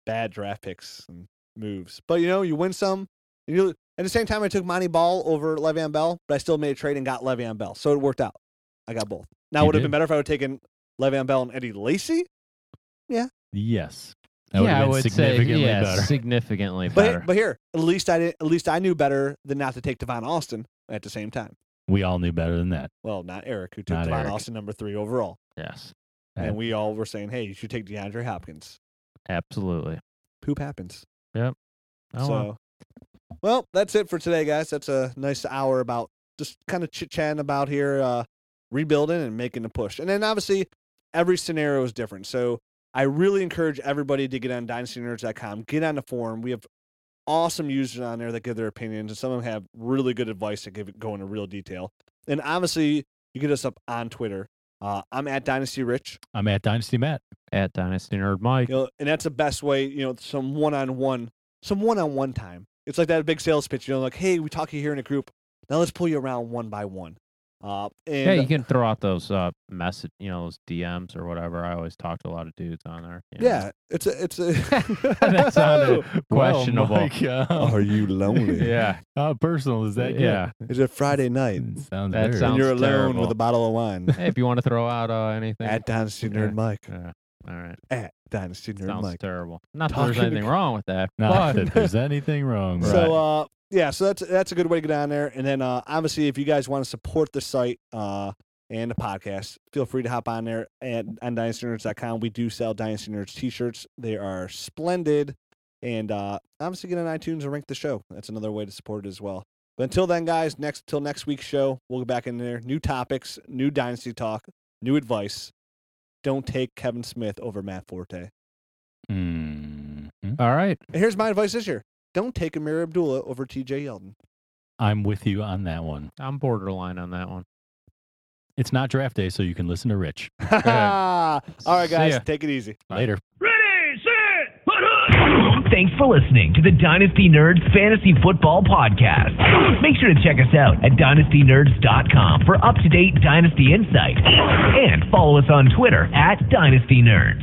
B: bad draft picks and moves. But you know, you win some. And you, at the same time, I took Montee Ball over Le'Veon Bell, but I still made a trade and got Le'Veon Bell, so it worked out. I got both. Now,
C: You
B: would have been better if I would have taken Le'Veon Bell and Eddie Lacy. Yeah.
C: Yes. That
D: yeah, I
C: have been
D: would say
C: significantly
D: yeah,
C: better.
D: significantly
B: But
D: better.
B: but here, at least I did, at least I knew better than not to take Tavon Austin at the same time.
C: We all knew better than that.
B: Well, not Eric, who took
C: Not
B: Devon
C: Eric.
B: Austin number three overall,
D: yes,
B: and we all were saying, "Hey, you should take DeAndre Hopkins."
D: absolutely.
B: Poop happens.
D: Oh,
B: so,
D: well.
B: well. that's it for today, guys. That's a nice hour about just kind of chit chatting about here, uh, rebuilding and making the push. And then obviously, every scenario is different. So I really encourage everybody to get on dynastynerds.com, get on the forum. We have awesome users on there that give their opinions, and some of them have really good advice that give it go into real detail. And obviously, you get us up on Twitter. Uh, I'm at Dynasty Rich.
C: I'm at Dynasty Matt.
D: at Dynasty Nerd Mike.
B: You know, and that's the best way, you know, some one on one, some one on one time. It's like that big sales pitch, you know, like, hey, we talk you here in a group. Now let's pull you around one by one. Uh, and
D: Yeah, you can throw out those uh message, you know, those DMs or whatever. I always talk to a lot of dudes on there. you know.
B: yeah, it's a, it's a.
D: That sounded
C: Well,
D: questionable.
C: Mike, uh,
B: you lonely?
D: yeah,
C: how personal is that?
D: yeah.
B: Is it Friday night
C: It sounds
D: That
C: very-
D: sounds
B: and you're alone
D: terrible.
B: with a bottle of wine?
D: Hey, if you want to throw out uh, anything,
B: at Dynasty Nerd
D: Yeah.
B: Mike.
D: yeah. All right,
B: At Dynasty Nerd
D: sounds
B: Mike.
D: terrible. Not that there's
B: Talking to
D: anything wrong with that.
C: Not
D: but
C: that there's anything wrong.
B: So uh yeah, so that's that's a good way to get on there. And then uh obviously if you guys want to support the site uh and the podcast, feel free to hop on there at on dynastynerds.com. We do sell Dynasty Nerds t-shirts. They are splendid. And uh obviously get on iTunes and rank the show. That's another way to support it as well. But until then, guys, next till next week's show, we'll get back in there. New topics, new dynasty talk, new advice. Don't take Kevin Smith over Matt Forte.
C: Mhm.
D: all right,
B: And here's my advice this year. Don't take Ameer Abdullah over TJ Yeldon.
C: I'm with you on that one.
D: I'm borderline on that one.
C: It's not draft day, so you can listen to Rich.
B: All right, guys, take it easy.
C: Later.
A: Ready, set, put! Thanks for listening to the Dynasty Nerds Fantasy Football Podcast. Make sure to check us out at dynastynerds.com for up to date Dynasty insight and follow us on Twitter at Dynasty Nerds.